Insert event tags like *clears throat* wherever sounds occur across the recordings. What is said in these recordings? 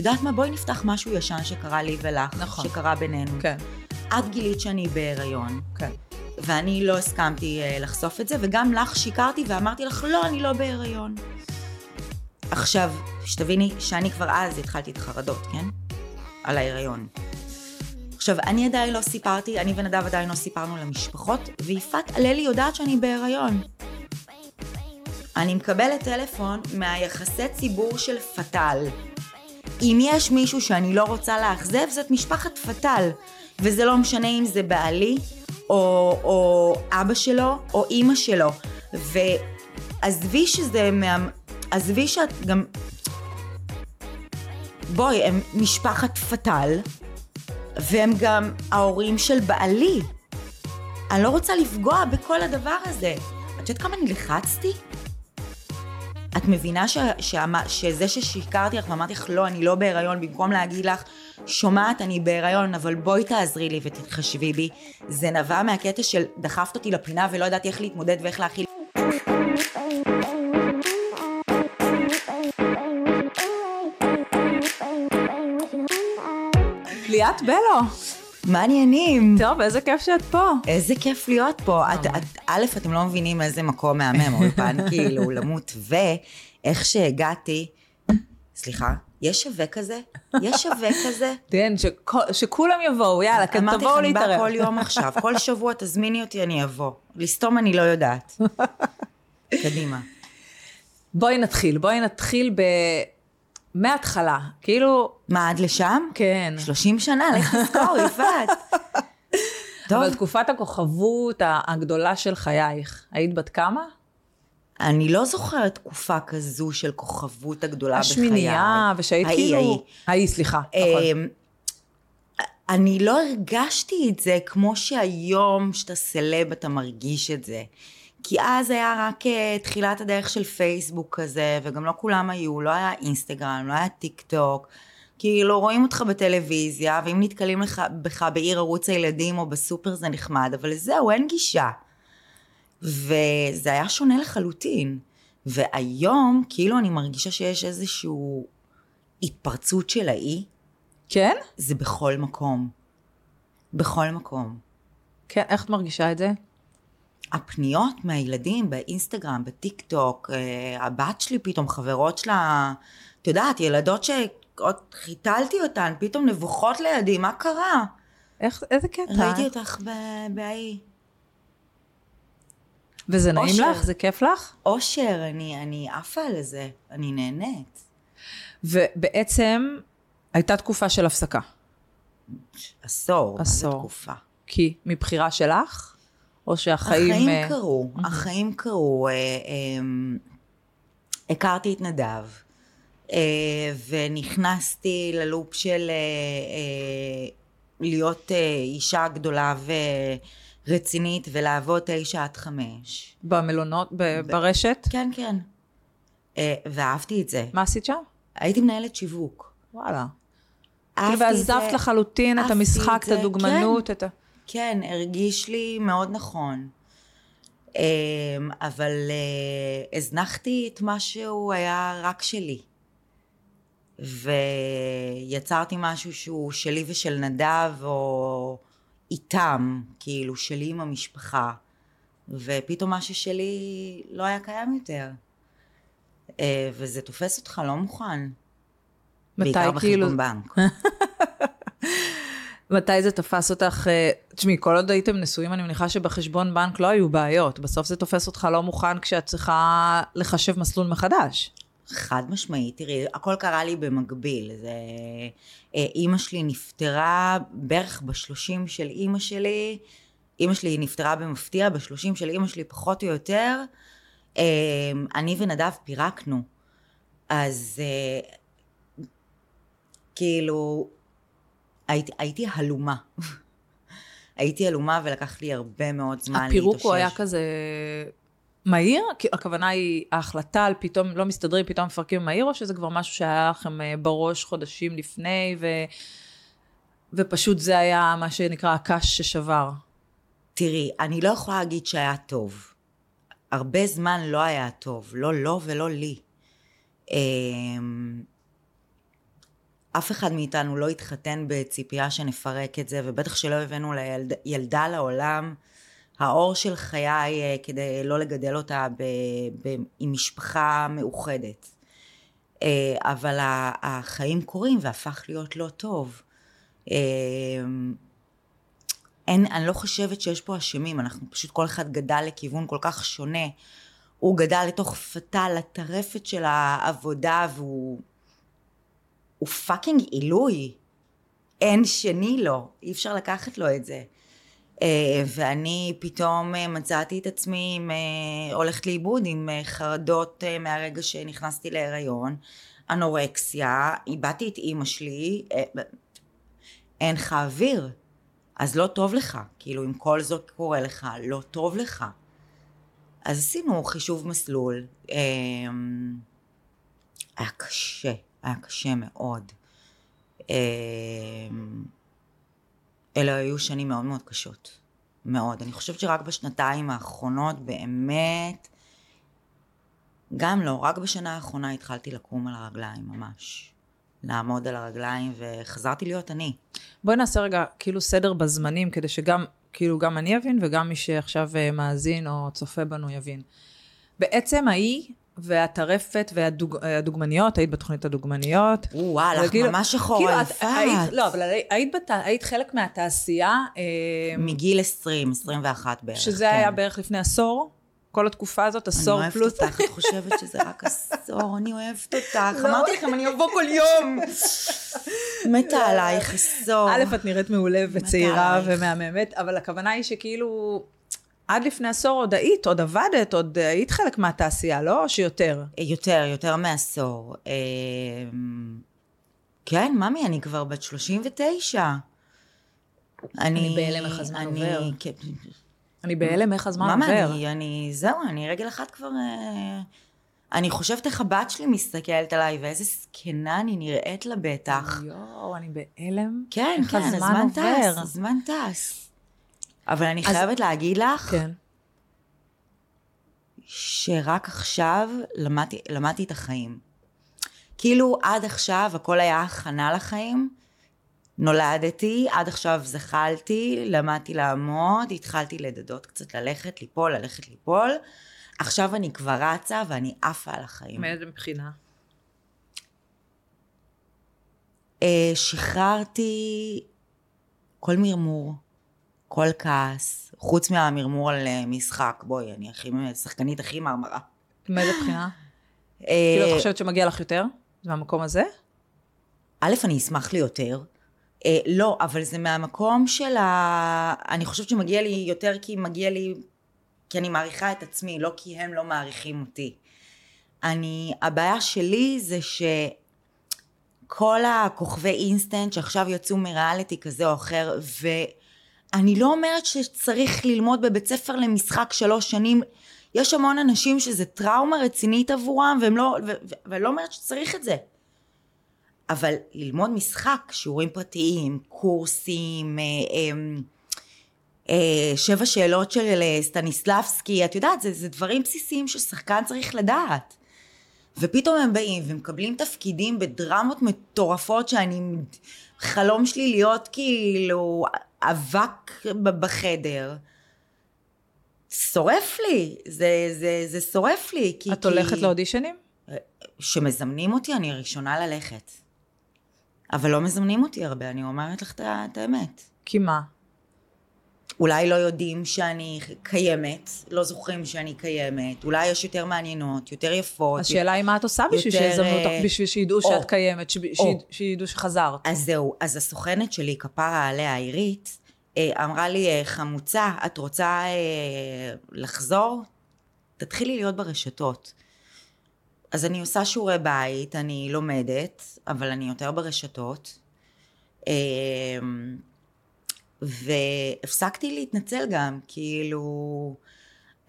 יודעת מה? בואי נפתח משהו ישן שקרה לי ולך, נכון. שקרה בינינו. כן, את גילית שאני בהיריון, כן. ואני לא הסכמתי אה, לחשוף את זה, וגם לך שיקרתי ואמרתי לך, לא, אני לא בהיריון. עכשיו, שתביני שאני כבר אז התחלתי את החרדות, כן? על ההיריון. עכשיו, אני עדיין לא סיפרתי, אני ונדב עדיין לא סיפרנו למשפחות, ויפעת הללי יודעת שאני בהיריון. אני מקבלת טלפון מהיחסי ציבור של פתאל. אם יש מישהו שאני לא רוצה לאכזב, זאת משפחת פתאל. וזה לא משנה אם זה בעלי, או, או אבא שלו, או אימא שלו. ועזבי שזה מה... עזבי שאת גם... בואי, הם משפחת פתאל, והם גם ההורים של בעלי. אני לא רוצה לפגוע בכל הדבר הזה. את יודעת כמה נלחצתי? את מבינה ש, שמה, שזה ששיקרתי לך ואמרתי לך לא, אני לא בהיריון, במקום להגיד לך, שומעת, אני בהיריון, אבל בואי תעזרי לי ותתחשבי בי, זה נבע מהקטע של דחפת אותי לפינה ולא ידעתי איך להתמודד ואיך להכיל. ליאת בלו. מעניינים. טוב, איזה כיף שאת פה. איזה כיף להיות פה. את, את, א', אתם לא מבינים איזה מקום מהמם, האולפן *laughs* כאילו למות, ואיך שהגעתי, סליחה, יש שווה כזה? יש שווה כזה? *laughs* כן, שכולם יבואו, יאללה, כן, אמרתי לך, תבואו אני להתערב. כל יום עכשיו, כל *laughs* שבוע תזמיני אותי, אני אבוא. לסתום אני לא יודעת. קדימה. בואי נתחיל, בואי נתחיל ב... מההתחלה, כאילו, מה, עד לשם? כן. 30 שנה, לך תזכור, *laughs* יפעת. טוב, אבל תקופת הכוכבות הגדולה של חייך, היית בת כמה? אני לא זוכרת תקופה כזו של כוכבות הגדולה בחיי. השמינייה, ושהיית ההיא, כאילו... ההיא. ההיא, סליחה. נכון. אמ, אני לא הרגשתי את זה כמו שהיום שאתה סלב אתה מרגיש את זה. כי אז היה רק אה, תחילת הדרך של פייסבוק כזה, וגם לא כולם היו, לא היה אינסטגרם, לא היה טיק טוק. כאילו רואים אותך בטלוויזיה, ואם נתקלים לך, בך בעיר ערוץ הילדים או בסופר זה נחמד, אבל זהו, אין גישה. וזה היה שונה לחלוטין. והיום, כאילו אני מרגישה שיש איזושהי התפרצות של האי, כן? זה בכל מקום. בכל מקום. כן, איך את מרגישה את זה? הפניות מהילדים באינסטגרם, בטיק טוק, אה, הבת שלי פתאום, חברות שלה, את יודעת, ילדות שעוד חיתלתי אותן, פתאום נבוכות לידי, מה קרה? איך, איזה קטע. ראיתי אותך בהאי. וזה נעים אושר. לך? זה כיף לך? אושר, אני, אני עפה על זה, אני נהנית. ובעצם הייתה תקופה של הפסקה. עשור, מה זה עשור. תקופה. כי מבחירה שלך? או שהחיים... החיים אה, קרו, החיים קרו. אה, אה, הכרתי את נדב, אה, ונכנסתי ללופ של להיות אישה גדולה ורצינית ולעבוד תשע עד חמש. במלונות, ב- ברשת? כן, כן. אה, ואהבתי את זה. מה עשית שם? הייתי מנהלת שיווק. וואלה. אהבתי כאילו, את ועזבת זה. לחלוטין את אהבתי המשחק, את את הדוגמנות, את ה... כן, הרגיש לי מאוד נכון. אמ, אבל אה, הזנחתי את מה שהוא היה רק שלי. ויצרתי משהו שהוא שלי ושל נדב, או איתם, כאילו, שלי עם המשפחה. ופתאום משהו שלי לא היה קיים יותר. אה, וזה תופס אותך לא מוכן. מתי בעיקר כאילו... בחשבון בנק. *laughs* מתי זה תפס אותך? אה, תשמעי, כל עוד הייתם נשואים, אני מניחה שבחשבון בנק לא היו בעיות. בסוף זה תופס אותך לא מוכן כשאת צריכה לחשב מסלול מחדש. חד משמעית, תראי, הכל קרה לי במקביל. זה... אה, אימא שלי נפטרה בערך בשלושים של אימא שלי, אימא שלי נפטרה במפתיע, בשלושים של אימא שלי פחות או יותר. אה, אני ונדב פירקנו. אז כאילו, הייתי, הייתי הלומה. *laughs* הייתי הלומה ולקח לי הרבה מאוד זמן להתאושש. הפירוק הוא היה כזה מהיר? כי הכוונה היא, ההחלטה על פתאום לא מסתדרים, פתאום מפרקים מהיר, או שזה כבר משהו שהיה לכם אה, בראש חודשים לפני, ו... ופשוט זה היה מה שנקרא הקש ששבר? תראי, אני לא יכולה להגיד שהיה טוב. הרבה זמן לא היה טוב, לא לו ולא לי. אף אחד מאיתנו לא התחתן בציפייה שנפרק את זה, ובטח שלא הבאנו לילד, ילדה לעולם, האור של חיי אה, כדי לא לגדל אותה ב, ב, עם משפחה מאוחדת. אה, אבל החיים קורים והפך להיות לא טוב. אה, אין, אני לא חושבת שיש פה אשמים, אנחנו פשוט כל אחד גדל לכיוון כל כך שונה. הוא גדל לתוך פתל הטרפת של העבודה והוא הוא פאקינג עילוי. אין שני לו, אי אפשר לקחת לו את זה. Uh, ואני פתאום uh, מצאתי את עצמי עם, uh, הולכת לאיבוד עם חרדות מהרגע שנכנסתי להיריון, אנורקסיה, איבדתי את אימא שלי, אין לך אוויר, אז לא טוב לך, כאילו אם כל זאת קורה לך, לא טוב לך. אז עשינו חישוב מסלול, היה קשה. היה קשה מאוד. אמ, אלה היו שנים מאוד מאוד קשות. מאוד. אני חושבת שרק בשנתיים האחרונות באמת, גם לא, רק בשנה האחרונה התחלתי לקום על הרגליים ממש. לעמוד על הרגליים וחזרתי להיות אני. בואי נעשה רגע כאילו סדר בזמנים כדי שגם, כאילו גם אני אבין וגם מי שעכשיו אה, מאזין או צופה בנו יבין. בעצם ההיא והטרפת והדוגמניות, היית בתוכנית הדוגמניות. וואלה, לך ממש שחור כאילו לא, אבל היית, בת, היית חלק מהתעשייה. אה, מגיל 20, 21 בערך. שזה כן. היה בערך לפני עשור? כל התקופה הזאת, עשור פלוס. אני אוהבת אותך, את חושבת שזה רק עשור, אני אוהבת אותך. *laughs* לא. אמרתי לכם, אני אבוא כל יום. *laughs* מתה עלייך עשור. א', את נראית מעולה וצעירה ומהממת, אבל הכוונה היא שכאילו... עד לפני עשור עוד היית, עוד עבדת, עוד היית חלק מהתעשייה, לא? או שיותר? יותר, יותר מעשור. אה, כן, ממי, אני כבר בת 39. אני בהלם איך הזמן עובר. כן. אני בהלם איך הזמן עובר. ממי, אני, זהו, אני רגל אחת כבר... אה, אני חושבת איך הבת שלי מסתכלת עליי, ואיזה זקנה אני נראית לה בטח. יואו, אני בהלם. כן, כן, הזמן טס, הזמן טס. אבל אני אז... חייבת להגיד לך, כן. שרק עכשיו למדתי, למדתי את החיים. כאילו עד עכשיו הכל היה הכנה לחיים, נולדתי, עד עכשיו זחלתי, למדתי לעמוד, התחלתי לדדות קצת, ללכת, ליפול, ללכת, ליפול. עכשיו אני כבר רצה ואני עפה על החיים. מאיזה מבחינה? אה, שחררתי כל מרמור. כל כעס, חוץ מהמרמור על אה, משחק, בואי, אני הכי, שחקנית הכי מרמרה. מאיזה בחינה? אה, כאילו, את חושבת שמגיע לך יותר? מהמקום הזה? א', אני אשמח לי יותר. אה, לא, אבל זה מהמקום של ה... אני חושבת שמגיע לי יותר כי מגיע לי... כי אני מעריכה את עצמי, לא כי הם לא מעריכים אותי. אני... הבעיה שלי זה שכל הכוכבי אינסטנט שעכשיו יצאו מריאליטי כזה או אחר, ו... אני לא אומרת שצריך ללמוד בבית ספר למשחק שלוש שנים. יש המון אנשים שזה טראומה רצינית עבורם, והם לא, ו, ו, ואני לא אומרת שצריך את זה. אבל ללמוד משחק, שיעורים פרטיים, קורסים, אה, אה, אה, שבע שאלות של אה, סטניסלבסקי, את יודעת, זה, זה דברים בסיסיים ששחקן צריך לדעת. ופתאום הם באים ומקבלים תפקידים בדרמות מטורפות שאני, חלום שלי להיות כאילו אבק בחדר. שורף לי, זה, זה, זה שורף לי. כי, את הולכת כי... לאודישנים? שמזמנים אותי, אני הראשונה ללכת. אבל לא מזמנים אותי הרבה, אני אומרת לך את האמת. כי מה? אולי לא יודעים שאני קיימת, לא זוכרים שאני קיימת, אולי יש יותר מעניינות, יותר יפות. השאלה היא מה את עושה בשביל שיזמנו אותך, אה, בשביל שידעו שאת קיימת, שידעו שחזרת. אז זהו, אז הסוכנת שלי, כפרה עליה, עירית, אה, אמרה לי, אה, חמוצה, את רוצה לחזור? תתחילי להיות ברשתות. אז אני עושה שיעורי בית, אני לומדת, אבל אני יותר ברשתות. והפסקתי להתנצל גם, כאילו,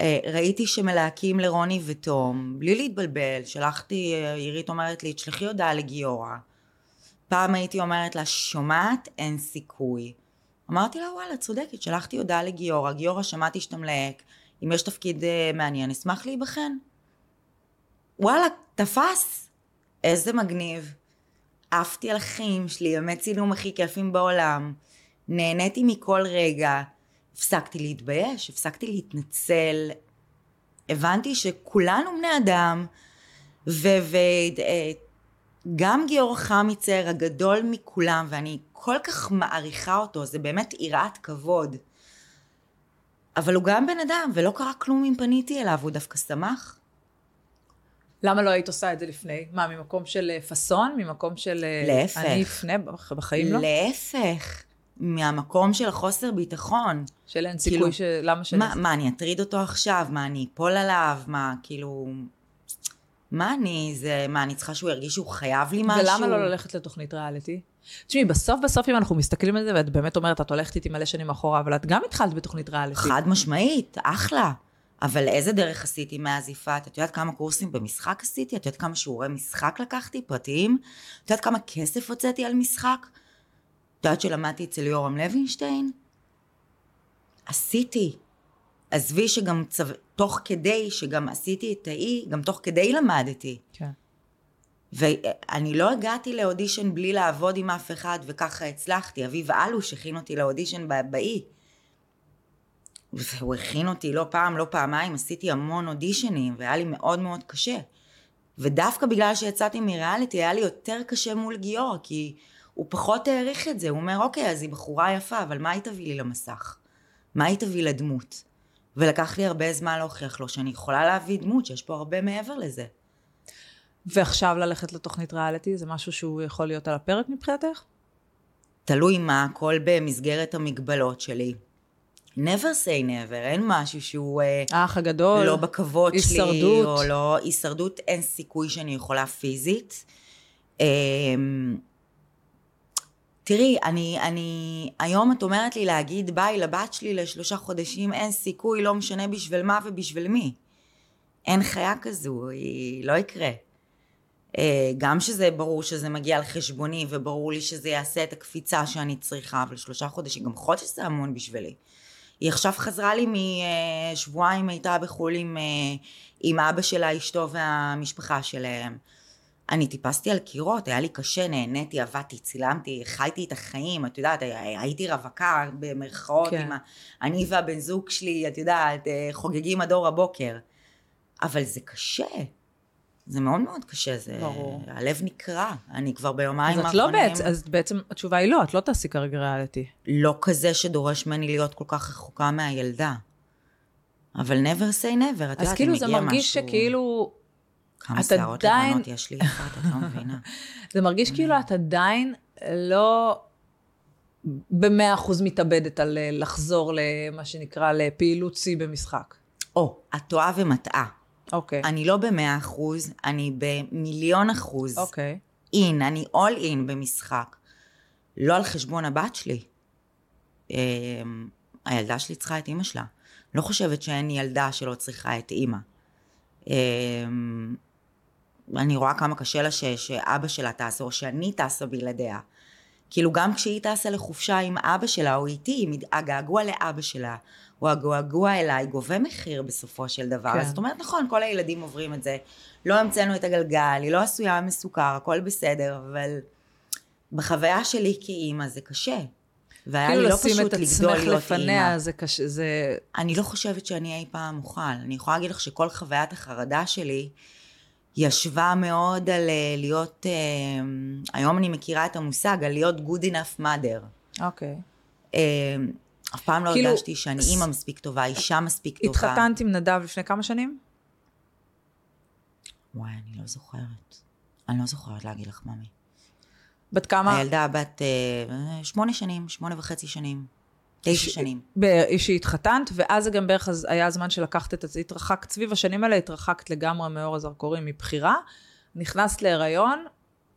אה, ראיתי שמלהקים לרוני ותום, בלי להתבלבל, שלחתי, אה, עירית אומרת לי, תשלחי הודעה לגיורא. פעם הייתי אומרת לה, שומעת? אין סיכוי. אמרתי לה, וואלה, צודקת, שלחתי הודעה לגיורא, גיורא, שמעתי שאתה מלהק, אם יש תפקיד אה, מעניין, אשמח להיבחן. וואלה, תפס. איזה מגניב. עפתי על החיים שלי, באמת צילום הכי כיפים בעולם. נהניתי מכל רגע. הפסקתי להתבייש, הפסקתי להתנצל. הבנתי שכולנו בני אדם, וגם גיאור חמיצר הגדול מכולם, ואני כל כך מעריכה אותו, זה באמת יראת כבוד. אבל הוא גם בן אדם, ולא קרה כלום אם פניתי אליו, הוא דווקא שמח. למה לא היית עושה את זה לפני? מה, ממקום של אה, פאסון? ממקום של... אה, להפך. אני אפנה בחיים לא? להפך, מהמקום של החוסר ביטחון. של אין כאילו, סיכוי ש... למה ש... מה, מה, אני אטריד אותו עכשיו? מה, אני אפול עליו? מה, כאילו... מה אני, זה, מה, אני צריכה שהוא ירגיש שהוא חייב לי משהו? ולמה לא ללכת לתוכנית ריאליטי? תשמעי, בסוף בסוף אם אנחנו מסתכלים על זה, ואת באמת אומרת, את הולכת איתי מלא שנים אחורה, אבל את גם התחלת בתוכנית ריאליטי. חד משמעית, אחלה. אבל איזה דרך עשיתי מאז יפעת? את יודעת כמה קורסים במשחק עשיתי? את יודעת כמה שיעורי משחק לקחתי, פרטיים? את יודעת כמה כסף הוצאתי על משחק? את יודעת שלמדתי אצל יורם לוינשטיין? עשיתי. עזבי שגם צו... תוך כדי שגם עשיתי את האי, גם תוך כדי למדתי. כן. ואני לא הגעתי לאודישן בלי לעבוד עם אף אחד, וככה הצלחתי. אביב אלוש הכין אותי לאודישן באי. והוא הכין אותי לא פעם, לא פעמיים, עשיתי המון אודישנים, והיה לי מאוד מאוד קשה. ודווקא בגלל שיצאתי מריאליטי, היה לי יותר קשה מול גיורא, כי הוא פחות העריך את זה. הוא אומר, אוקיי, אז היא בחורה יפה, אבל מה היא תביא לי למסך? מה היא תביא לדמות? ולקח לי הרבה זמן להוכיח לו שאני יכולה להביא דמות, שיש פה הרבה מעבר לזה. ועכשיו ללכת לתוכנית ריאליטי, זה משהו שהוא יכול להיות על הפרק מבחינתך? תלוי מה, הכל במסגרת המגבלות שלי. never say never, אין משהו שהוא אה, האח הגדול, לא בכבוד שלי, הישרדות. או לא, הישרדות אין סיכוי שאני יכולה פיזית. תראי, אני, אני, היום את אומרת לי להגיד ביי לבת שלי לשלושה חודשים, אין סיכוי, לא משנה בשביל מה ובשביל מי. אין חיה כזו, היא לא יקרה. אה, גם שזה ברור שזה מגיע על חשבוני, וברור לי שזה יעשה את הקפיצה שאני צריכה, אבל שלושה חודשים, גם חודש זה המון בשבילי. היא עכשיו חזרה לי משבועיים הייתה בחו"ל עם, אה, עם אבא שלה, אשתו והמשפחה שלהם. אני טיפסתי על קירות, היה לי קשה, נהניתי, עבדתי, צילמתי, חייתי את החיים, את יודעת, הייתי רווקה במרכאות, כן. עם ה... אני והבן זוג שלי, את יודעת, אה, חוגגים עד אור הבוקר. אבל זה קשה. זה מאוד מאוד קשה, זה... ברור. הלב נקרע. אני כבר ביומיים אז את לא האחרונים... בעצם, אז בעצם התשובה היא לא, את לא תעשי כרגע ריאליטי. לא כזה שדורש ממני להיות כל כך רחוקה מהילדה. אבל never say never, את אז יודעת, כאילו אם זה מגיע מרגיש משהו... שכאילו, כמה שערות עדיין- לבנות יש לי, יפעת, את לא *laughs* מבינה. זה מרגיש כאילו את עדיין לא במאה אחוז מתאבדת על אה, לחזור למה שנקרא לפעילות שיא במשחק. או, את טועה ומטעה. אוקיי, אני לא במאה אחוז, אני במיליון אחוז. אוקיי. אין, אני all in במשחק. לא על חשבון הבת שלי. אמ, הילדה שלי צריכה את אימא שלה. לא חושבת שאין ילדה שלא צריכה את אימא. אני רואה כמה קשה לה ש, שאבא שלה טס, או שאני טסה בלעדיה. כאילו גם כשהיא טסה לחופשה עם אבא שלה או איתי, הגעגוע לאבא שלה, או הגעגוע אליי, גובה מחיר בסופו של דבר. כן. אז זאת אומרת, נכון, כל הילדים עוברים את זה. לא המצאנו את הגלגל, היא לא עשויה מסוכר, הכל בסדר, אבל בחוויה שלי כאימא זה קשה. והיה כאילו לי לא לשים פשוט את לגדול עצמך להיות לפניה, אימא. זה קשה, זה... אני לא חושבת שאני אי פעם אוכל. אני יכולה להגיד לך שכל חוויית החרדה שלי ישבה מאוד על אה, להיות, אה, היום אני מכירה את המושג, על להיות good enough mother. אוקיי. אה, אף פעם לא כאילו, הרגשתי שאני אימא מספיק טובה, אישה מספיק טובה. התחתנת עם נדב לפני כמה שנים? וואי, אני לא זוכרת. אני לא זוכרת להגיד לך, ממי. בת כמה? הילדה בת אה, שמונה שנים, שמונה וחצי שנים, תשע שנים. שהתחתנת, ואז זה גם בערך היה הזמן שלקחת את זה, התרחקת, סביב השנים האלה התרחקת לגמרי מאור הזרקורים מבחירה, נכנסת להיריון,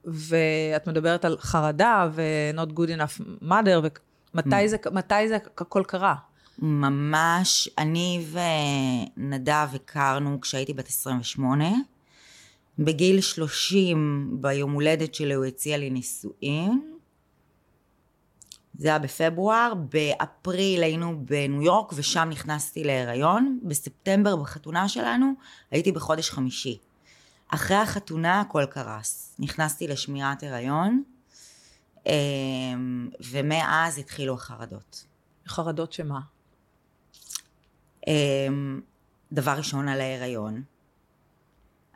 ואת מדברת על חרדה ו-not good enough mother, ומתי זה, מתי זה הכל קרה? ממש, אני ונדב הכרנו כשהייתי בת 28. בגיל 30, ביום הולדת שלי, הוא הציע לי נישואין. זה היה בפברואר, באפריל היינו בניו יורק ושם נכנסתי להיריון. בספטמבר, בחתונה שלנו, הייתי בחודש חמישי. אחרי החתונה הכל קרס. נכנסתי לשמירת הריון, אמ, ומאז התחילו החרדות. חרדות שמה? אמ, דבר ראשון על ההיריון,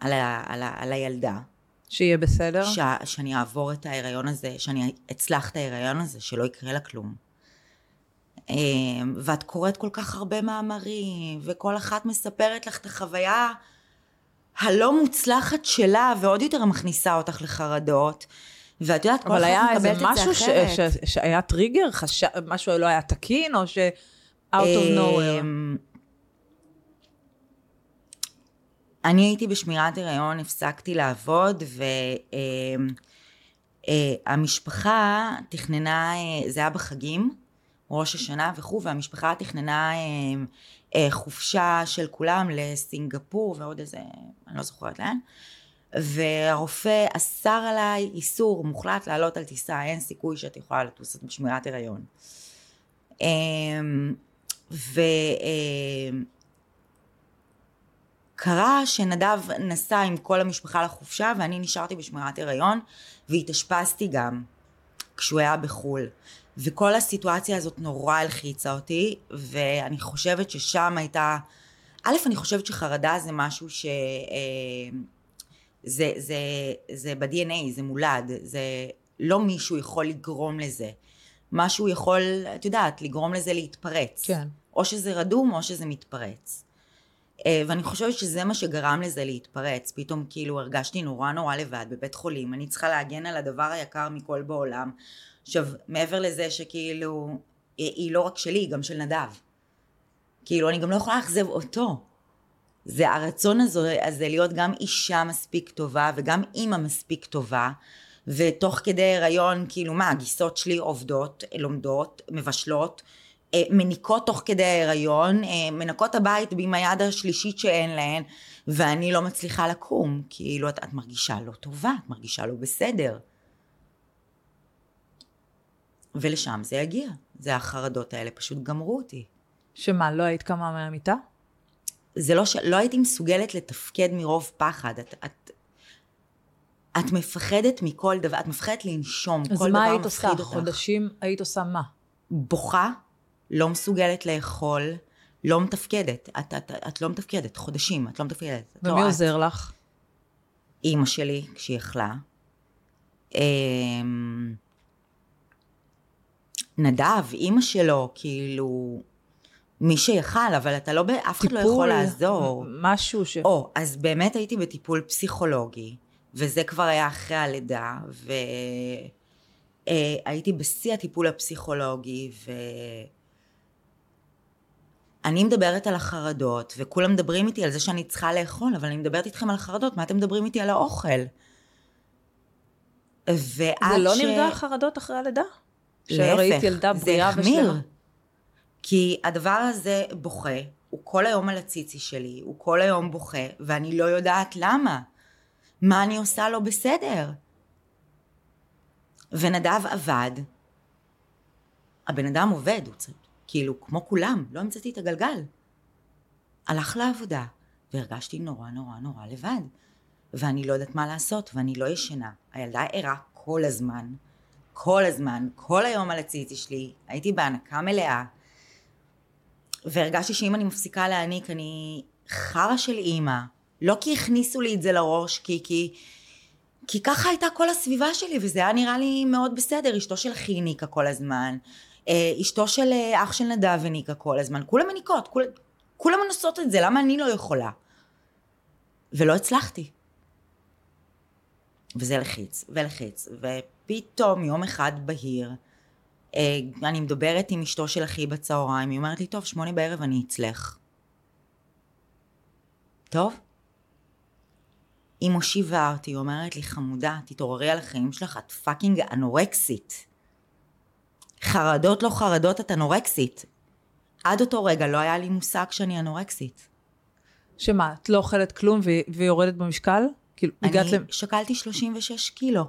על, ה, על, ה, על הילדה. שיהיה בסדר? ש, שאני אעבור את ההיריון הזה, שאני אצלח את ההיריון הזה, שלא יקרה לה כלום. אמ, ואת קוראת כל כך הרבה מאמרים, וכל אחת מספרת לך את החוויה הלא מוצלחת שלה, ועוד יותר מכניסה אותך לחרדות. ואת יודעת, כל אבל אחת היה מקבלת איזה את זה משהו ש- אחרת. ש- שהיה טריגר? חש... משהו לא היה תקין, או ש... out of nowhere? אמ, אני הייתי בשמירת הריון, הפסקתי לעבוד, והמשפחה תכננה, אה, זה היה בחגים, ראש השנה וכו', והמשפחה תכננה אה, אה, חופשה של כולם לסינגפור ועוד איזה, אני לא זוכרת לאן. והרופא אסר עליי איסור מוחלט לעלות על טיסה, אין סיכוי שאת יכולה לטוס בשמירת הריון. אמ, וקרה שנדב נסע עם כל המשפחה לחופשה ואני נשארתי בשמירת הריון והתאשפזתי גם כשהוא היה בחו"ל. וכל הסיטואציה הזאת נורא הלחיצה אותי ואני חושבת ששם הייתה, א' אני חושבת שחרדה זה משהו ש... אה, זה, זה, זה ב-DNA, זה מולד, זה לא מישהו יכול לגרום לזה. משהו יכול, את יודעת, לגרום לזה להתפרץ. כן. או שזה רדום או שזה מתפרץ. אה, ואני חושבת שזה מה שגרם לזה להתפרץ. פתאום כאילו הרגשתי נורא נורא לבד בבית חולים, אני צריכה להגן על הדבר היקר מכל בעולם. עכשיו, מעבר לזה שכאילו, היא, היא לא רק שלי, היא גם של נדב. כאילו, אני גם לא יכולה לאכזב אותו. זה הרצון הזה, הזה להיות גם אישה מספיק טובה וגם אימא מספיק טובה ותוך כדי הריון כאילו מה הגיסות שלי עובדות לומדות מבשלות אה, מניקות תוך כדי ההיריון אה, מנקות הבית עם היד השלישית שאין להן ואני לא מצליחה לקום כאילו את, את מרגישה לא טובה את מרגישה לא בסדר ולשם זה יגיע זה החרדות האלה פשוט גמרו אותי שמה, לא היית קמה מהמיטה? זה לא ש... לא הייתי מסוגלת לתפקד מרוב פחד. את, את, את מפחדת מכל דבר, את מפחדת לנשום, אז כל מה דבר היית עושה? מפחיד אותך. חודשים היית עושה מה? בוכה, לא מסוגלת לאכול, לא מתפקדת. את, את, את לא מתפקדת, חודשים, את לא מתפקדת. את ומי לא את. עוזר לך? אימא שלי, כשהיא יכלה. אמ, נדב, אימא שלו, כאילו, מי שיכל, אבל אתה לא, אף אחד לא יכול לעזור. משהו ש... או, אז באמת הייתי בטיפול פסיכולוגי, וזה כבר היה אחרי הלידה, והייתי בשיא הטיפול הפסיכולוגי, ואני מדברת על החרדות, וכולם מדברים איתי על זה שאני צריכה לאכול, אבל אני מדברת איתכם על החרדות, מה אתם מדברים איתי על האוכל? ועד זה לא ש... נרגע חרדות אחרי הלידה? שראית להפך, ילדה זה החמיר. כי הדבר הזה בוכה, הוא כל היום על הציצי שלי, הוא כל היום בוכה, ואני לא יודעת למה. מה אני עושה לא בסדר? ונדב עבד, הבן אדם עובד, הוא צ... כאילו כמו כולם, לא המצאתי את הגלגל. הלך לעבודה, והרגשתי נורא נורא נורא לבד. ואני לא יודעת מה לעשות, ואני לא ישנה. הילדה ערה כל הזמן, כל הזמן, כל היום על הציצי שלי, הייתי בהנקה מלאה, והרגשתי שאם אני מפסיקה להעניק, אני חרא של אימא. לא כי הכניסו לי את זה לראש, כי, כי, כי ככה הייתה כל הסביבה שלי, וזה היה נראה לי מאוד בסדר. אשתו של אחי הניקה כל הזמן, אשתו של אה, אח של נדב הניקה כל הזמן, כולם מניקות, כול, כולם עושות את זה, למה אני לא יכולה? ולא הצלחתי. וזה לחיץ, ולחיץ, ופתאום יום אחד בהיר, אה, אני מדברת עם אשתו של אחי בצהריים, היא אומרת לי, טוב, שמונה בערב אני אצלך. טוב? היא מושיבה אותי, היא אומרת לי, חמודה, תתעוררי על החיים שלך, את פאקינג אנורקסית. חרדות לא חרדות, את אנורקסית. עד אותו רגע לא היה לי מושג שאני אנורקסית. שמה, את לא אוכלת כלום ו- ויורדת במשקל? כאילו, הגעת אני ל... שקלתי 36 קילו.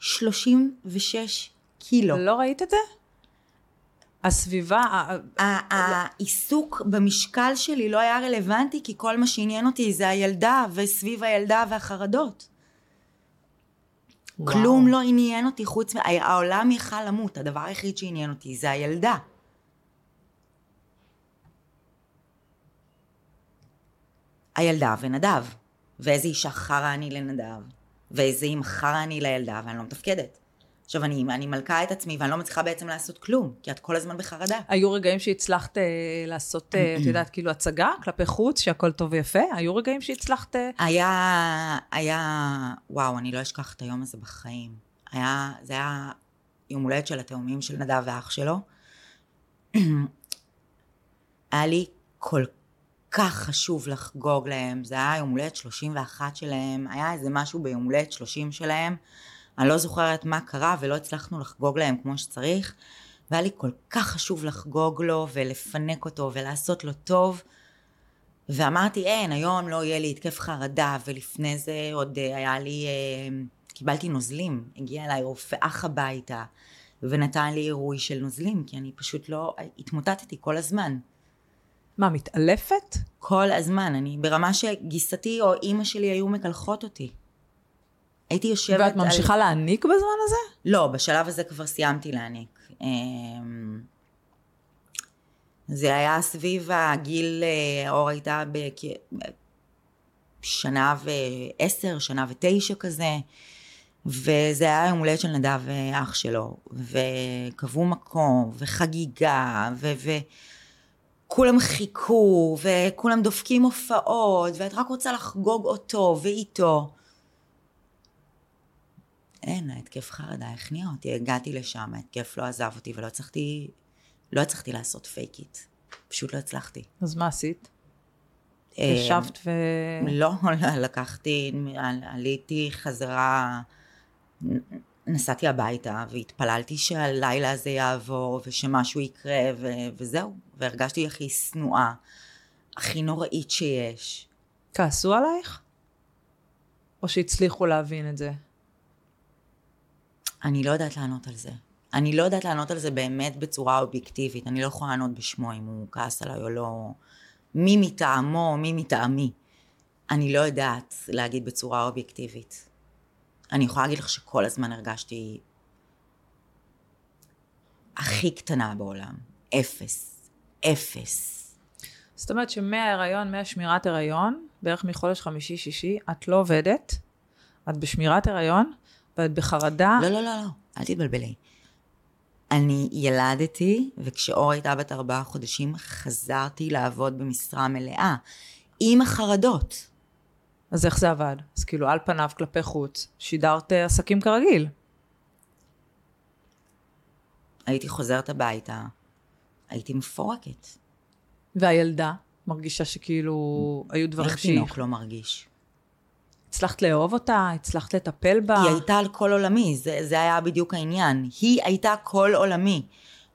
36 קילו. לא ראית את זה? הסביבה, ה- ה- העיסוק במשקל שלי לא היה רלוונטי, כי כל מה שעניין אותי זה הילדה, וסביב הילדה והחרדות. וואו. כלום לא עניין אותי חוץ מ... העולם יכל למות, הדבר היחיד שעניין אותי זה הילדה. הילדה ונדב. ואיזה אישה חרא אני לנדב, ואיזה אימא חרא אני לילדה, ואני לא מתפקדת. עכשיו, אני, אני מלכה את עצמי, ואני לא מצליחה בעצם לעשות כלום, כי את כל הזמן בחרדה. היו רגעים שהצלחת אה, לעשות, אה, את יודעת, כאילו הצגה כלפי חוץ, שהכל טוב ויפה? היו רגעים שהצלחת... אה, היה, היה, וואו, אני לא אשכח את היום הזה בחיים. היה, זה היה יום הולדת של התאומים של נדב ואח שלו. *clears throat* היה לי כל כך חשוב לחגוג להם, זה היה יום הולדת 31 שלהם, היה איזה משהו ביום הולדת 30 שלהם, אני לא זוכרת מה קרה ולא הצלחנו לחגוג להם כמו שצריך, והיה לי כל כך חשוב לחגוג לו ולפנק אותו ולעשות לו טוב. ואמרתי, אין, היום לא יהיה לי התקף חרדה, ולפני זה עוד אה, היה לי, אה, קיבלתי נוזלים, הגיע אליי רופא אח הביתה, ונתן לי עירוי של נוזלים, כי אני פשוט לא, התמוטטתי כל הזמן. מה, מתעלפת? כל הזמן, אני ברמה שגיסתי או אימא שלי היו מקלחות אותי. הייתי יושבת ואת ממשיכה להעניק בזמן הזה? לא, בשלב הזה כבר סיימתי להעניק. אמ, זה היה סביב הגיל, אה, אור הייתה בשנה ועשר, שנה ותשע כזה, וזה היה יום הולדת של נדב ואח שלו, וקבעו מקום, וחגיגה, ו... ו- כולם חיכו, וכולם דופקים הופעות, ואת רק רוצה לחגוג אותו ואיתו. אין, ההתקף חרדה הכניע אותי, הגעתי לשם, ההתקף לא עזב אותי ולא הצלחתי, לא הצלחתי לעשות פייק איט. פשוט לא הצלחתי. אז מה עשית? אה, ישבת ו... לא, לא, לקחתי, עליתי חזרה, נסעתי הביתה והתפללתי שהלילה הזה יעבור ושמשהו יקרה ו- וזהו, והרגשתי הכי שנואה, הכי נוראית שיש. כעסו עלייך? או שהצליחו להבין את זה? אני לא יודעת לענות על זה. אני לא יודעת לענות על זה באמת בצורה אובייקטיבית. אני לא יכולה לענות בשמו אם הוא כעס עליי או לא. מי מטעמו, מי מטעמי. אני לא יודעת להגיד בצורה אובייקטיבית. אני יכולה להגיד לך שכל הזמן הרגשתי הכי קטנה בעולם. אפס. אפס. זאת אומרת שמההיריון, מהשמירת הריון, בערך מחודש חמישי-שישי, את לא עובדת, את בשמירת הריון, ואת בחרדה. לא, לא, לא, לא, אל תתבלבלי. אני ילדתי, וכשאור הייתה בת ארבעה חודשים, חזרתי לעבוד במשרה מלאה, עם החרדות. אז איך זה עבד? אז כאילו, על פניו, כלפי חוץ, שידרת אה, עסקים כרגיל. הייתי חוזרת הביתה, הייתי מפורקת. והילדה מרגישה שכאילו, היו דברים איך שהיא... תינוק לא מרגיש? הצלחת לאהוב אותה? הצלחת לטפל בה? היא הייתה על כל עולמי, זה, זה היה בדיוק העניין. היא הייתה כל עולמי.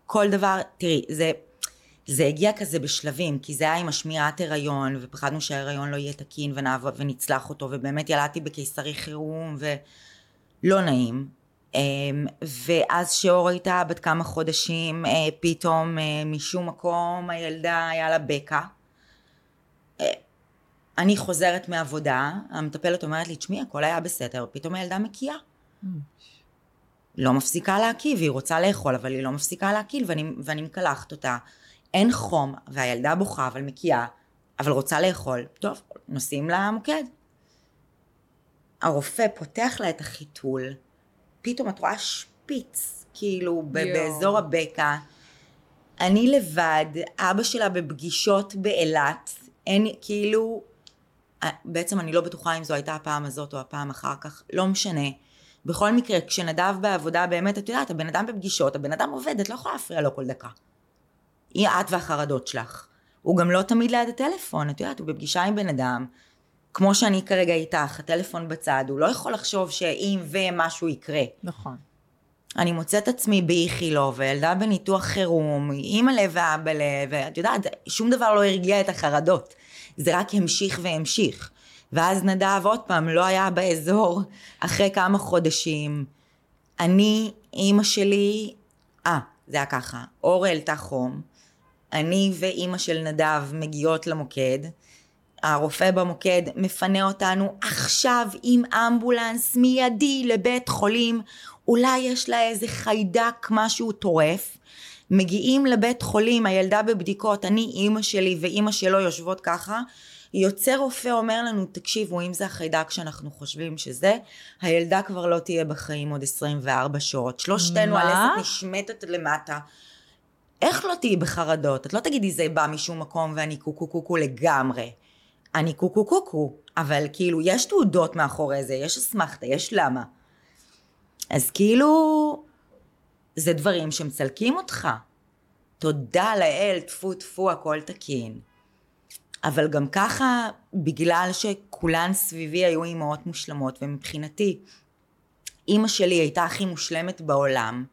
כל דבר, תראי, זה, זה הגיע כזה בשלבים, כי זה היה עם השמירת הריון, ופחדנו שההריון לא יהיה תקין ונעבוד ונצלח אותו, ובאמת ילדתי בקיסרי חירום, ולא נעים. אמ, ואז שאור הייתה בת כמה חודשים, אה, פתאום אה, משום מקום הילדה היה לה בקע. אני חוזרת מעבודה, המטפלת אומרת לי, תשמעי, הכל היה בסדר, פתאום הילדה מקיאה. לא מפסיקה להקיא, והיא רוצה לאכול, אבל היא לא מפסיקה להקיא, ואני, ואני מקלחת אותה. אין חום, והילדה בוכה, אבל מקיאה, אבל רוצה לאכול. טוב, נוסעים למוקד. הרופא פותח לה את החיתול, פתאום את רואה שפיץ, כאילו, ב-. באזור הבקע. אני לבד, אבא שלה בפגישות באילת, אין, כאילו, בעצם אני לא בטוחה אם זו הייתה הפעם הזאת או הפעם אחר כך, לא משנה. בכל מקרה, כשנדב בעבודה, באמת, את יודעת, הבן אדם בפגישות, הבן אדם עובד, את לא יכולה להפריע לו כל דקה. היא את והחרדות שלך. הוא גם לא תמיד ליד הטלפון, את יודעת, הוא בפגישה עם בן אדם, כמו שאני כרגע איתך, הטלפון בצד, הוא לא יכול לחשוב שאם ומשהו יקרה. נכון. אני מוצאת עצמי באיכילוב, וילדה בניתוח חירום, אימא לב ואבא לב, ואת יודעת, שום דבר לא הרגיע את החרדות. זה רק המשיך והמשיך. ואז נדב עוד פעם לא היה באזור אחרי כמה חודשים. אני, אימא שלי, אה, זה היה ככה, אור העלתה חום, אני ואימא של נדב מגיעות למוקד, הרופא במוקד מפנה אותנו עכשיו עם אמבולנס מיידי לבית חולים, אולי יש לה איזה חיידק משהו טורף, מגיעים לבית חולים, הילדה בבדיקות, אני אימא שלי ואימא שלו יושבות ככה, יוצא רופא אומר לנו, תקשיבו, אם זה החיידק שאנחנו חושבים שזה, הילדה כבר לא תהיה בחיים עוד 24 שעות. שלושתנו מה? הלסת נשמטת למטה. איך לא תהיי בחרדות? את לא תגידי זה בא משום מקום ואני קוקו קוקו לגמרי. אני קוקו קוקו, אבל כאילו יש תעודות מאחורי זה, יש אסמכתה, יש למה. אז כאילו, זה דברים שמצלקים אותך. תודה לאל, טפו טפו, הכל תקין. אבל גם ככה, בגלל שכולן סביבי היו אימהות מושלמות, ומבחינתי, אימא שלי הייתה הכי מושלמת בעולם,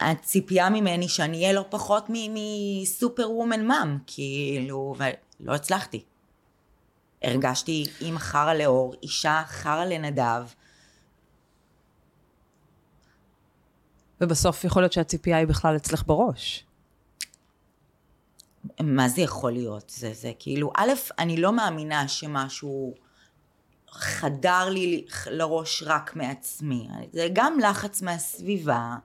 הציפייה ממני שאני אהיה לא פחות מסופר וומן מאם, כאילו, ולא הצלחתי. הרגשתי אימא חרא לאור, אישה חרא לנדב, ובסוף יכול להיות שהציפייה היא בכלל אצלך בראש. מה זה יכול להיות? זה, זה כאילו, א', אני לא מאמינה שמשהו חדר לי לראש רק מעצמי. זה גם לחץ מהסביבה,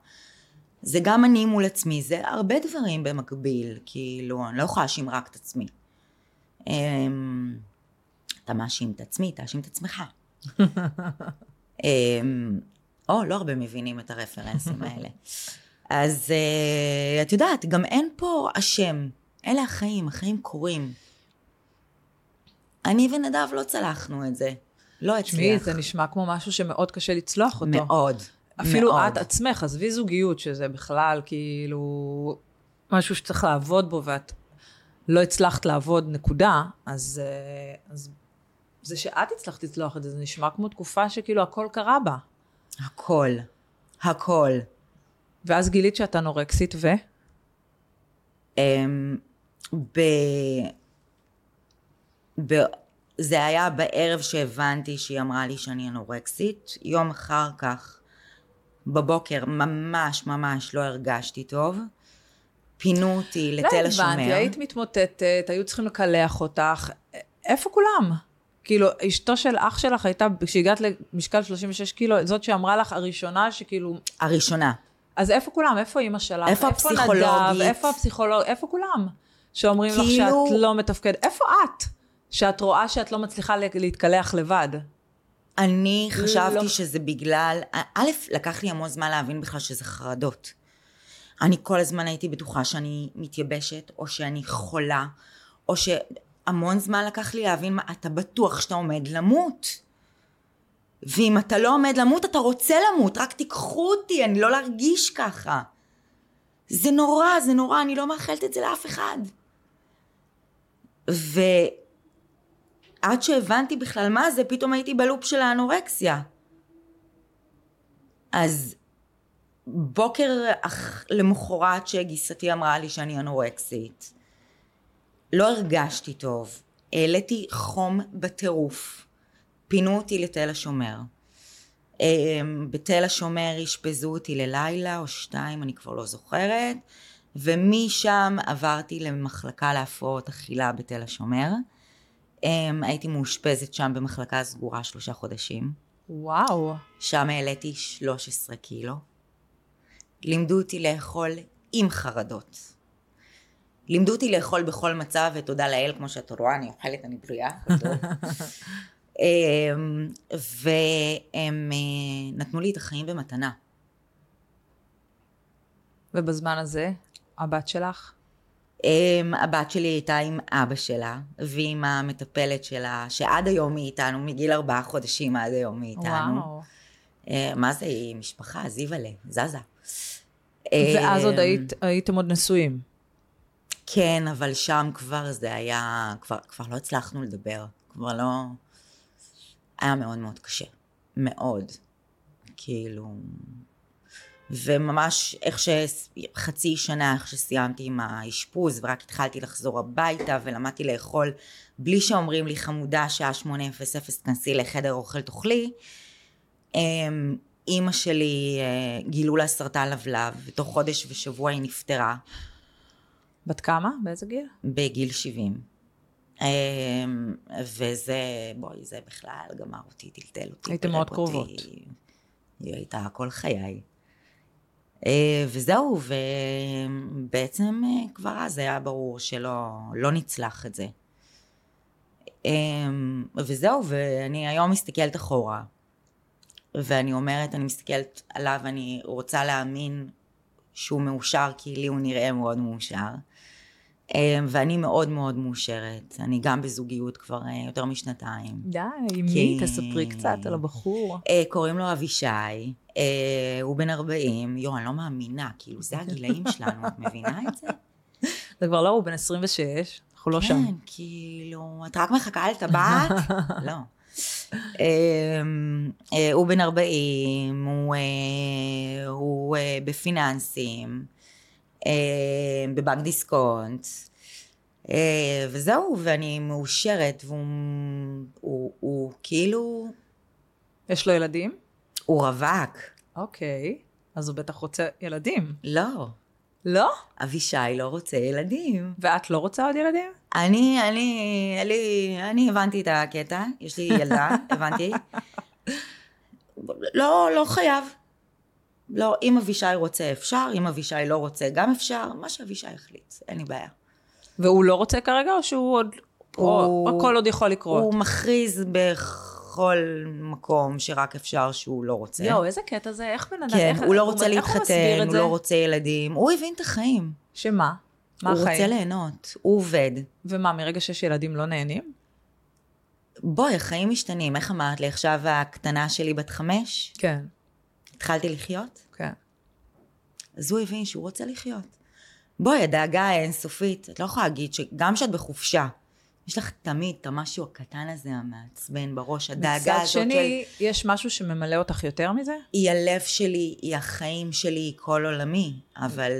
זה גם אני מול עצמי, זה הרבה דברים במקביל, כאילו, אני לא יכולה להאשים רק את עצמי. אמ, אתה מאשים את עצמי, תאשים את עצמך. *laughs* או, לא הרבה מבינים את הרפרנסים האלה. אז uh, את יודעת, גם אין פה אשם. אלה החיים, החיים קורים. אני ונדב לא צלחנו את זה. לא הצליח. תשמעי, זה נשמע כמו משהו שמאוד קשה לצלוח אותו. מאוד. אפילו מאוד. את עצמך, עזבי זוגיות, שזה בכלל כאילו משהו שצריך לעבוד בו, ואת לא הצלחת לעבוד, נקודה, אז, אה, אז זה שאת הצלחת לצלוח את זה, זה נשמע כמו תקופה שכאילו הכל קרה בה. הכל. הכל. ואז גילית שאת אנורקסית ו? Um, ב... ב... זה היה בערב שהבנתי שהיא אמרה לי שאני אנורקסית. יום אחר כך, בבוקר, ממש ממש לא הרגשתי טוב. פינו אותי לתל השומר. לא הבנתי, היית מתמוטטת, היו צריכים לקלח אותך. איפה כולם? כאילו, אשתו של אח שלך הייתה, כשהגעת למשקל 36 קילו, זאת שאמרה לך הראשונה שכאילו... הראשונה. אז איפה כולם? איפה אימא שלך? איפה איפה הפסיכולוגית? נדב? איפה הפסיכולוג? איפה כולם? שאומרים לך כאילו- שאת לא מתפקדת. איפה את? שאת רואה שאת לא מצליחה להתקלח לבד. אני חשבתי לא. שזה בגלל, א', לקח לי המון זמן להבין בכלל שזה חרדות. אני כל הזמן הייתי בטוחה שאני מתייבשת, או שאני חולה, או שהמון זמן לקח לי להבין מה, אתה בטוח שאתה עומד למות. ואם אתה לא עומד למות, אתה רוצה למות, רק תיקחו אותי, אני לא להרגיש ככה. זה נורא, זה נורא, אני לא מאחלת את זה לאף אחד. ועד שהבנתי בכלל מה זה, פתאום הייתי בלופ של האנורקסיה. אז בוקר אח... למחרת שגיסתי אמרה לי שאני אנורקסית, לא הרגשתי טוב, העליתי חום בטירוף, פינו אותי לתל השומר. אמ, בתל השומר אשפזו אותי ללילה או שתיים, אני כבר לא זוכרת, ומשם עברתי למחלקה להפרעות אכילה בתל השומר. אמ, הייתי מאושפזת שם במחלקה סגורה שלושה חודשים. וואו. שם העליתי 13 קילו. לימדו אותי לאכול עם חרדות. לימדו אותי לאכול בכל מצב, ותודה לאל, כמו שאת רואה, אני אוכלת, אני בריאה. *laughs* אמ, והם אה, נתנו לי את החיים במתנה. ובזמן הזה, הבת שלך? אמ, הבת שלי הייתה עם אבא שלה, ועם המטפלת שלה, שעד היום היא איתנו, מגיל ארבעה חודשים עד היום היא איתנו. וואו. אה, מה זה, היא משפחה, זיוולה, זזה. ואז עוד אמ, היית, הייתם עוד נשואים. כן, אבל שם כבר זה היה, כבר, כבר לא הצלחנו לדבר, כבר לא... היה מאוד מאוד קשה, מאוד. כאילו... וממש איך שחצי שנה, איך שסיימתי עם האשפוז, ורק התחלתי לחזור הביתה, ולמדתי לאכול בלי שאומרים לי חמודה, שעה 8:00 תכנסי לחדר אוכל תאכלי, אמ, אימא שלי, אה, גילו לה סרטן לבלב, ותוך חודש ושבוע היא נפטרה, בת כמה? באיזה גיל? בגיל 70. אה, וזה, בואי, זה בכלל גמר אותי, טלטל אותי. הייתם מאוד. קרובות. היא הייתה כל חיי. אה, וזהו, ובעצם אה, כבר אז היה ברור שלא לא נצלח את זה. אה, וזהו, ואני היום מסתכלת אחורה, ואני אומרת, אני מסתכלת עליו, אני רוצה להאמין שהוא מאושר, כי לי הוא נראה מאוד מאושר. אה, ואני מאוד מאוד מאושרת. אני גם בזוגיות כבר אה, יותר משנתיים. די, מי? כי- תספרי קצת על הבחור. אה, קוראים לו אבישי, הוא בן 40, יואו, אני לא מאמינה, כאילו, זה הגילאים *laughs* שלנו, את מבינה את זה? זה כבר לא, הוא בן 26, אנחנו לא שם. כן, כאילו, את רק מחכה לטבעת? *laughs* לא. אה, אה, הוא בן 40, הוא, אה, הוא אה, בפיננסים, בבנק דיסקונט, וזהו, ואני מאושרת, והוא הוא, הוא, כאילו, יש לו ילדים? הוא רווק. אוקיי. אז הוא בטח רוצה ילדים. לא, לא? אבישי לא רוצה ילדים. ואת לא רוצה עוד ילדים? אני, אני, אני, אני הבנתי את הקטע, יש לי ילדה, *laughs* הבנתי. לא, לא חייב. לא, אם אבישי רוצה אפשר, אם אבישי לא רוצה גם אפשר, מה שאבישי יחליט, אין לי בעיה. והוא לא רוצה כרגע, או שהוא עוד... או הוא- הכל עוד יכול לקרות? הוא מכריז בכל מקום שרק אפשר שהוא לא רוצה. יואו, איזה קטע זה, איך בן אדם... כן, איך- הוא לא רוצה הוא להתחתן, הוא זה? לא רוצה ילדים, הוא הבין את החיים. שמה? מה הוא רוצה החיים? ליהנות, הוא עובד. ומה, מרגע שיש ילדים לא נהנים? בואי, החיים משתנים. איך אמרת לי עכשיו הקטנה שלי בת חמש? כן, התחלתי לחיות? כן. אז הוא הבין שהוא רוצה לחיות. בואי, הדאגה האינסופית, את לא יכולה להגיד שגם כשאת בחופשה, יש לך תמיד את המשהו הקטן הזה המעצבן בראש, הדאגה מצד הזאת של... שני, יש משהו שממלא אותך יותר מזה? היא הלב שלי, היא החיים שלי, היא כל עולמי, אבל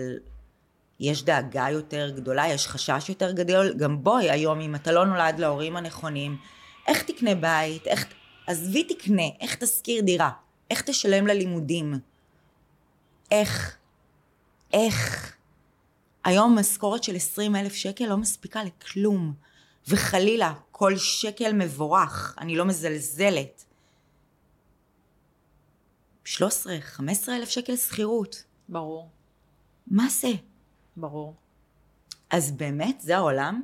יש דאגה יותר גדולה, יש חשש יותר גדול. גם בואי, היום, אם אתה לא נולד להורים הנכונים, איך תקנה בית? איך... עזבי תקנה, איך תשכיר דירה? איך תשלם ללימודים? איך? איך? היום משכורת של 20 אלף שקל לא מספיקה לכלום. וחלילה, כל שקל מבורך, אני לא מזלזלת. 13, 15 אלף שקל שכירות. ברור, מה זה? ברור. אז באמת, זה העולם?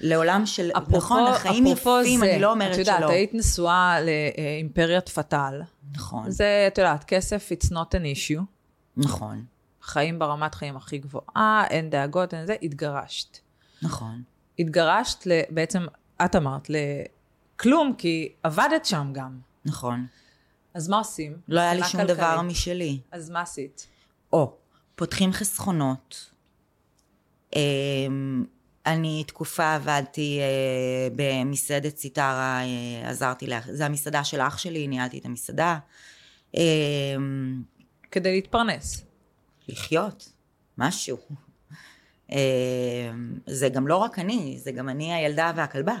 לעולם של, נכון, החיים אפרופו יפים, זה, אני לא אומרת את יודעת, שלא. היית נשואה לאימפריית פתאל. נכון, זה, את יודעת, כסף it's not an issue. נכון, חיים ברמת חיים הכי גבוהה, אין דאגות, אין זה, התגרשת. נכון. התגרשת ל- בעצם, את אמרת, לכלום, כי עבדת שם גם. נכון. אז מה עושים? לא היה לי שום דבר כלכלית. משלי. אז מה עשית? או, פותחים חסכונות. אמ, אני תקופה עבדתי אה, במסעדת סיטרה, אה, עזרתי, לה, זה המסעדה של אח שלי, ניהלתי את המסעדה. אמ, כדי להתפרנס. לחיות, משהו. אמ, זה גם לא רק אני, זה גם אני הילדה והכלבה.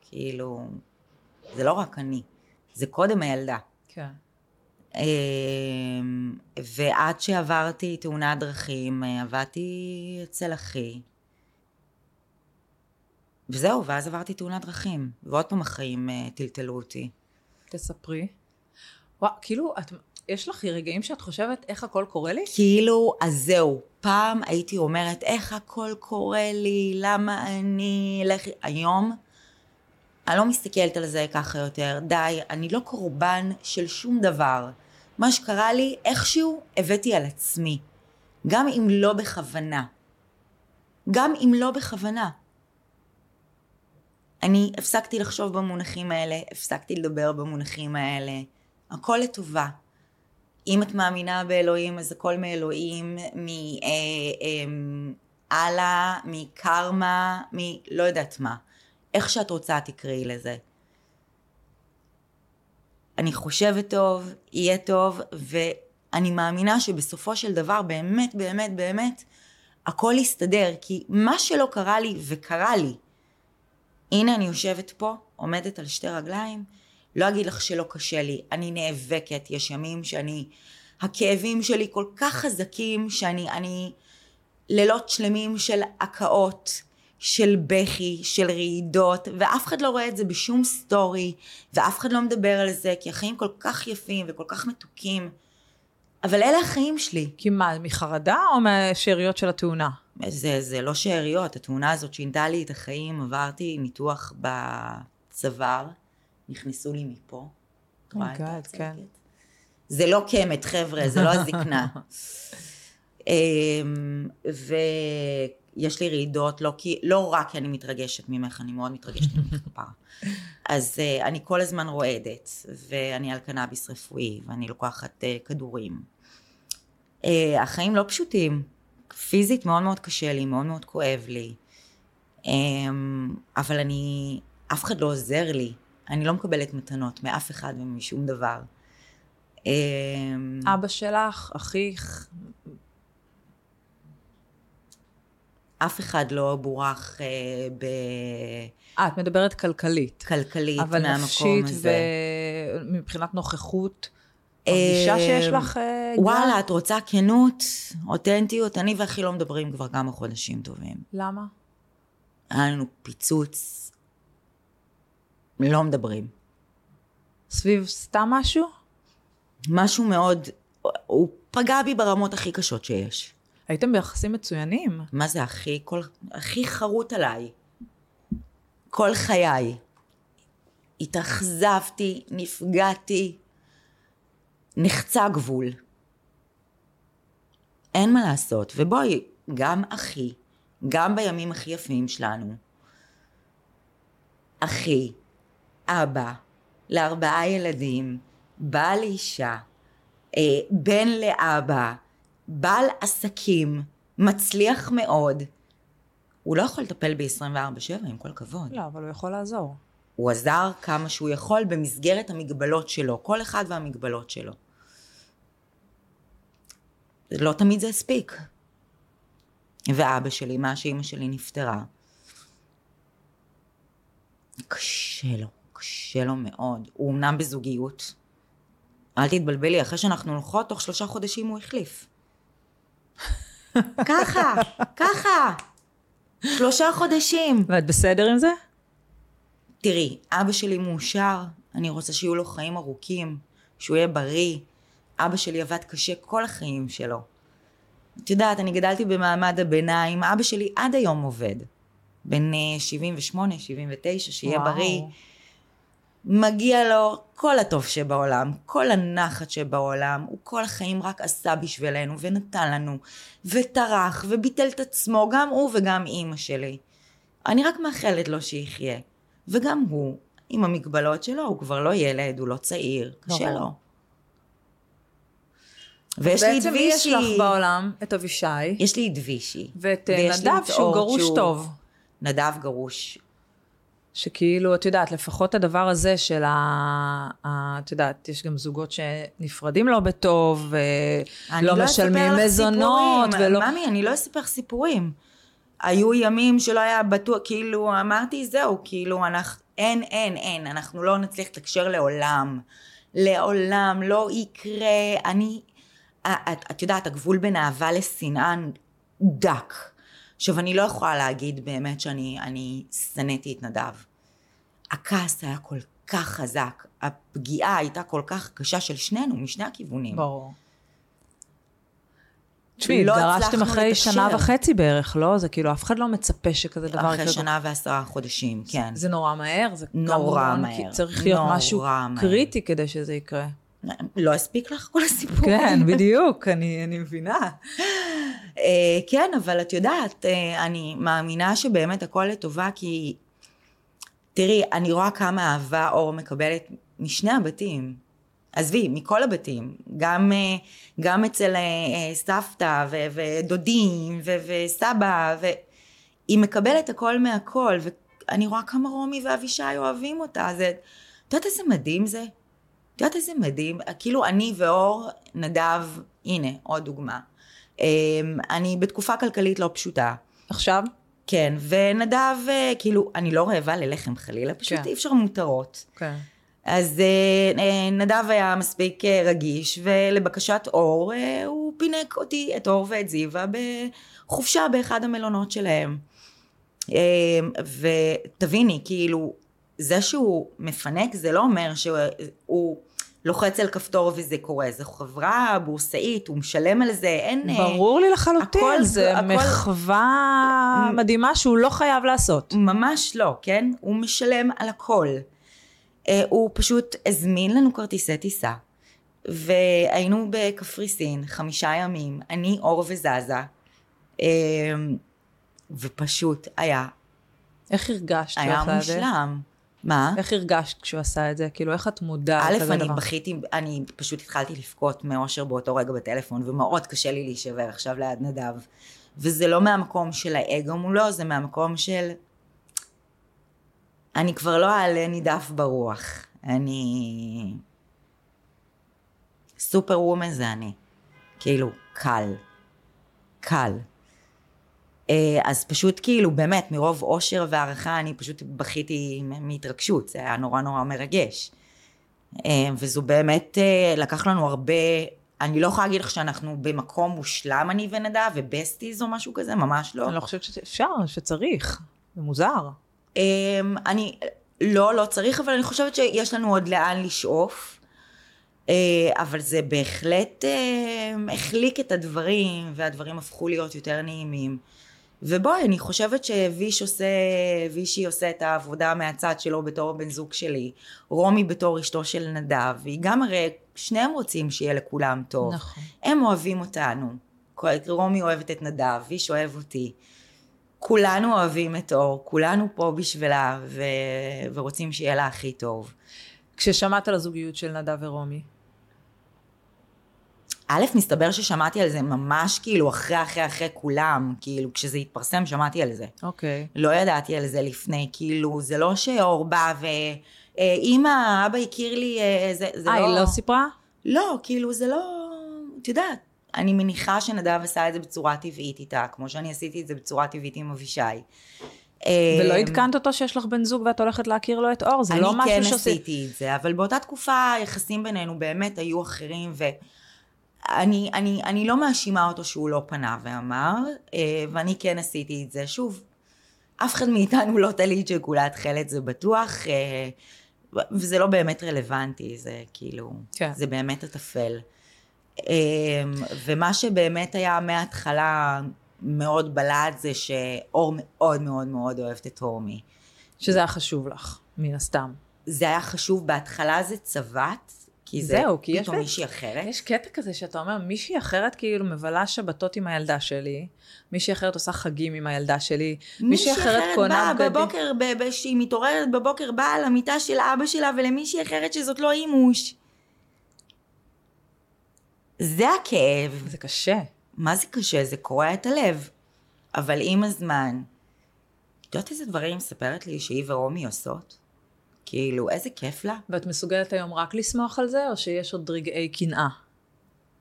כאילו, זה לא רק אני, זה קודם הילדה. כן. אמ, ועד שעברתי תאונת דרכים, אה, עבדתי אצל אחי. וזהו, ואז עברתי תאונת דרכים. ועוד פעם החיים אה, טלטלו אותי. תספרי. וואו, כאילו, את, יש לך רגעים שאת חושבת איך הכל קורה לי? כאילו, אז זהו. פעם הייתי אומרת, איך הכל קורה לי, למה אני... לכי... היום, אני לא מסתכלת על זה ככה יותר. די, אני לא קורבן של שום דבר. מה שקרה לי, איכשהו הבאתי על עצמי. גם אם לא בכוונה. גם אם לא בכוונה. אני הפסקתי לחשוב במונחים האלה, הפסקתי לדבר במונחים האלה. הכל לטובה. אם את מאמינה באלוהים, אז הכל מאלוהים, מאללה, מקרמה, מלא יודעת מה. איך שאת רוצה תקראי לזה. אני חושבת טוב, יהיה טוב, ואני מאמינה שבסופו של דבר, באמת, באמת, באמת, הכל יסתדר, כי מה שלא קרה לי, וקרה לי, הנה אני יושבת פה, עומדת על שתי רגליים, לא אגיד לך שלא קשה לי, אני נאבקת, יש ימים שאני, הכאבים שלי כל כך חזקים, שאני, אני לילות שלמים של הקאות, של בכי, של רעידות, ואף אחד לא רואה את זה בשום סטורי, ואף אחד לא מדבר על זה, כי החיים כל כך יפים וכל כך מתוקים. אבל אלה החיים שלי. כי מה, מחרדה או מהשאריות של התאונה? זה, זה לא שאריות, התאונה הזאת שינתה לי את החיים, עברתי ניתוח בצוואר, נכנסו לי מפה. גאד, הצלקת? כן. זה לא קמת, חבר'ה, זה לא הזקנה. *laughs* אמ, ויש לי רעידות, לא, כי, לא רק כי אני מתרגשת ממך, אני מאוד מתרגשת ממך *laughs* כפרה. אז uh, אני כל הזמן רועדת, ואני על קנאביס רפואי, ואני לוקחת uh, כדורים. Uh, החיים לא פשוטים. פיזית מאוד מאוד קשה לי, מאוד מאוד כואב לי. Um, אבל אני, אף אחד לא עוזר לי. אני לא מקבלת מתנות מאף אחד ומשום דבר. Um, אבא שלך, אחיך, אף אחד לא בורח אה, אה, את מדברת כלכלית. בכלכלית אבל מהמקום נפשית הזה. ומבחינת נוכחות, מרגישה שיש לך... אה? וואלה, את רוצה כנות, אותנטיות? אני ואחי לא מדברים כבר כמה חודשים טובים. למה? היה לנו פיצוץ, לא מדברים. סביב סתם משהו? משהו מאוד, הוא פגע בי ברמות הכי קשות שיש. הייתם ביחסים מצוינים. מה זה הכי? כל, הכי חרוט עליי. כל חיי. התאכזבתי, נפגעתי, נחצה גבול. אין מה לעשות. ובואי, גם אחי, גם בימים הכי יפים שלנו, אחי, אבא, לארבעה ילדים, בעל אישה, אה, בן לאבא, בעל עסקים, מצליח מאוד. הוא לא יכול לטפל ב-24/7, עם כל הכבוד. לא, אבל הוא יכול לעזור. הוא עזר כמה שהוא יכול במסגרת המגבלות שלו, כל אחד והמגבלות שלו. לא תמיד זה הספיק. ואבא שלי, מה שאימא שלי נפטרה, קשה לו, קשה לו מאוד. הוא אמנם בזוגיות. אל תתבלבלי, אחרי שאנחנו הולכות, תוך שלושה חודשים הוא החליף. ככה, ככה. שלושה חודשים. ואת בסדר עם זה? תראי, אבא שלי מאושר, אני רוצה שיהיו לו חיים ארוכים, שהוא יהיה בריא. אבא שלי עבד קשה כל החיים שלו. את יודעת, אני גדלתי במעמד הביניים, אבא שלי עד היום עובד. בן אה, 78, 79, שיהיה וואו. בריא. מגיע לו כל הטוב שבעולם, כל הנחת שבעולם, הוא כל החיים רק עשה בשבילנו ונתן לנו, וטרח וביטל את עצמו, גם הוא וגם אימא שלי. אני רק מאחלת לו שיחיה. וגם הוא, עם המגבלות שלו, הוא כבר לא ילד, הוא לא צעיר, קשה. לו. ויש לי את בעצם יש וישי, לך בעולם את אבישי, יש לי את וישי. ואת אה, נדב שהוא גרוש שהוא- טוב. נדב גרוש. שכאילו, את יודעת, לפחות הדבר הזה של ה... ה- את יודעת, יש גם זוגות שנפרדים לא בטוב, אני ולא לא משלמים אספר לך מזונות, סיפורים. ולא... ממי, אני לא אספר סיפורים. היו ימים שלא היה בטוח, כאילו, אמרתי, זהו, כאילו, אנחנו, אין, אין, אין, אנחנו לא נצליח לתקשר לעולם. לעולם, לא יקרה, אני, את, את יודעת, הגבול בין אהבה לשנאה דק. עכשיו, אני לא יכולה להגיד באמת שאני אני שנאתי את נדב. הכעס היה כל כך חזק, הפגיעה הייתה כל כך קשה של שנינו, משני הכיוונים. ברור. תשמעי, לא הצלחנו אחרי לתקשר. שנה וחצי בערך, לא? זה כאילו, אף אחד לא מצפה שכזה דבר יקרה. אחרי שנה ועשרה חודשים, כן. זה נורא מהר, זה נורא כמובן, מהר. כי צריך להיות משהו מהר. קריטי כדי שזה יקרה. לא הספיק לך כל הסיפור? כן, בדיוק, אני אני מבינה. אה, כן, אבל את יודעת, אה, אני מאמינה שבאמת הכל לטובה, כי תראי, אני רואה כמה אהבה אור מקבלת משני הבתים. עזבי, מכל הבתים. גם, אה, גם אצל סבתא ו- ודודים ו- וסבא, והיא מקבלת הכל מהכל, ואני רואה כמה רומי ואבישי אוהבים אותה. זה, את יודעת איזה מדהים זה? את יודעת איזה מדהים? כאילו אני ואור, נדב, הנה, עוד דוגמה. אמ, אני בתקופה כלכלית לא פשוטה. עכשיו? כן, ונדב, אה, כאילו, אני לא רעבה ללחם חלילה, פשוט כן. אי אפשר מותרות. כן. אז אה, אה, נדב היה מספיק רגיש, ולבקשת אור, הוא פינק אותי, את אור ואת זיווה, בחופשה באחד המלונות שלהם. ותביני, כאילו, זה שהוא מפנק, זה לא אומר שהוא לוחץ על כפתור וזה קורה. זו חברה בורסאית, הוא משלם על זה, אין... אה, ברור לי לחלוטין, הכל- זה הכל- מחווה מדהימה שהוא לא חייב לעשות. ממש לא, כן? הוא משלם על הכל. אה, הוא פשוט הזמין לנו כרטיסי טיסה, והיינו בקפריסין חמישה ימים, אני אור וזזה, אה, ופשוט היה, איך הרגשת היה את זה? מושלם. מה? איך הרגשת כשהוא עשה את זה? כאילו, איך את מודעת א', לכזה אני דבר? בכיתי, אני פשוט התחלתי לבכות מאושר באותו רגע בטלפון, ומאוד קשה לי להישבר עכשיו ליד נדב. וזה לא מהמקום של האגו מולו, זה מהמקום של... אני כבר לא אעלה נידף ברוח. אני... סופר וומן זה אני. כאילו, קל. קל. אה, אז פשוט כאילו, באמת, מרוב אושר והערכה, אני פשוט בכיתי מהתרגשות, זה היה נורא נורא מרגש. אה, וזו באמת, אה, לקח לנו הרבה, אני לא יכולה להגיד לך שאנחנו במקום מושלם, אני ונדב, ובסטיז או משהו כזה, ממש לא. אני לא חושבת שאפשר, שצריך. זה מוזר. אני, לא, לא צריך, אבל אני חושבת שיש לנו עוד לאן לשאוף. אבל זה בהחלט החליק את הדברים, והדברים הפכו להיות יותר נעימים. ובואי, אני חושבת שוויש עושה, וישי עושה את העבודה מהצד שלו בתור הבן זוג שלי, רומי בתור אשתו של נדב, והיא גם הרי, שניהם רוצים שיהיה לכולם טוב. נכון. הם אוהבים אותנו. רומי אוהבת את נדב, ויש אוהב אותי. כולנו אוהבים את אור, כולנו פה בשבילה, ו... ורוצים שיהיה לה הכי טוב. כששמעת על הזוגיות של נדב ורומי, א', מסתבר ששמעתי על זה ממש כאילו אחרי אחרי אחרי כולם, כאילו כשזה התפרסם שמעתי על זה. אוקיי. לא ידעתי על זה לפני, כאילו זה לא שאור בא ו... אה, אמא, אבא הכיר לי, אה, זה, זה אה, לא... היא לא סיפרה? לא, כאילו זה לא... את יודעת, אני מניחה שנדב עשה את זה בצורה טבעית איתה, כמו שאני עשיתי את זה בצורה טבעית עם אבישי. ולא אה, עדכנת אותו שיש לך בן זוג ואת הולכת להכיר לו את אור? זה אני לא משהו כן שעושה... עשיתי את זה, אבל באותה תקופה היחסים בינינו באמת היו אחרים, ואני אני, אני לא מאשימה אותו שהוא לא פנה ואמר, אה, ואני כן עשיתי את זה. שוב, אף אחד מאיתנו לא טלית שכולה תכלת, זה בטוח, אה, וזה לא באמת רלוונטי, זה כאילו, כן. זה באמת הטפל. אה, ומה שבאמת היה מההתחלה מאוד בלט זה שאור מאוד מאוד מאוד אוהבת את הורמי. שזה היה חשוב לך, מן הסתם. זה היה חשוב, בהתחלה זה צבט, כי זה זהו, כי יש פתאום מישהי אחרת. יש קטע כזה שאתה אומר, מישהי אחרת כאילו מבלה שבתות עם הילדה שלי, מישהי אחרת עושה חגים עם הילדה שלי, מישהי אחרת קונה באה בגדים. בבוקר, ב- ב- שהיא מתעוררת בבוקר, באה למיטה של אבא שלה ולמישהי אחרת שזאת לא אימוש. זה הכאב. זה קשה. מה זה קשה? זה קורע את הלב. אבל עם הזמן, את יודעת איזה דברים מספרת לי שהיא ורומי עושות? כאילו, איזה כיף לה. ואת מסוגלת היום רק לשמוח על זה, או שיש עוד רגעי קנאה?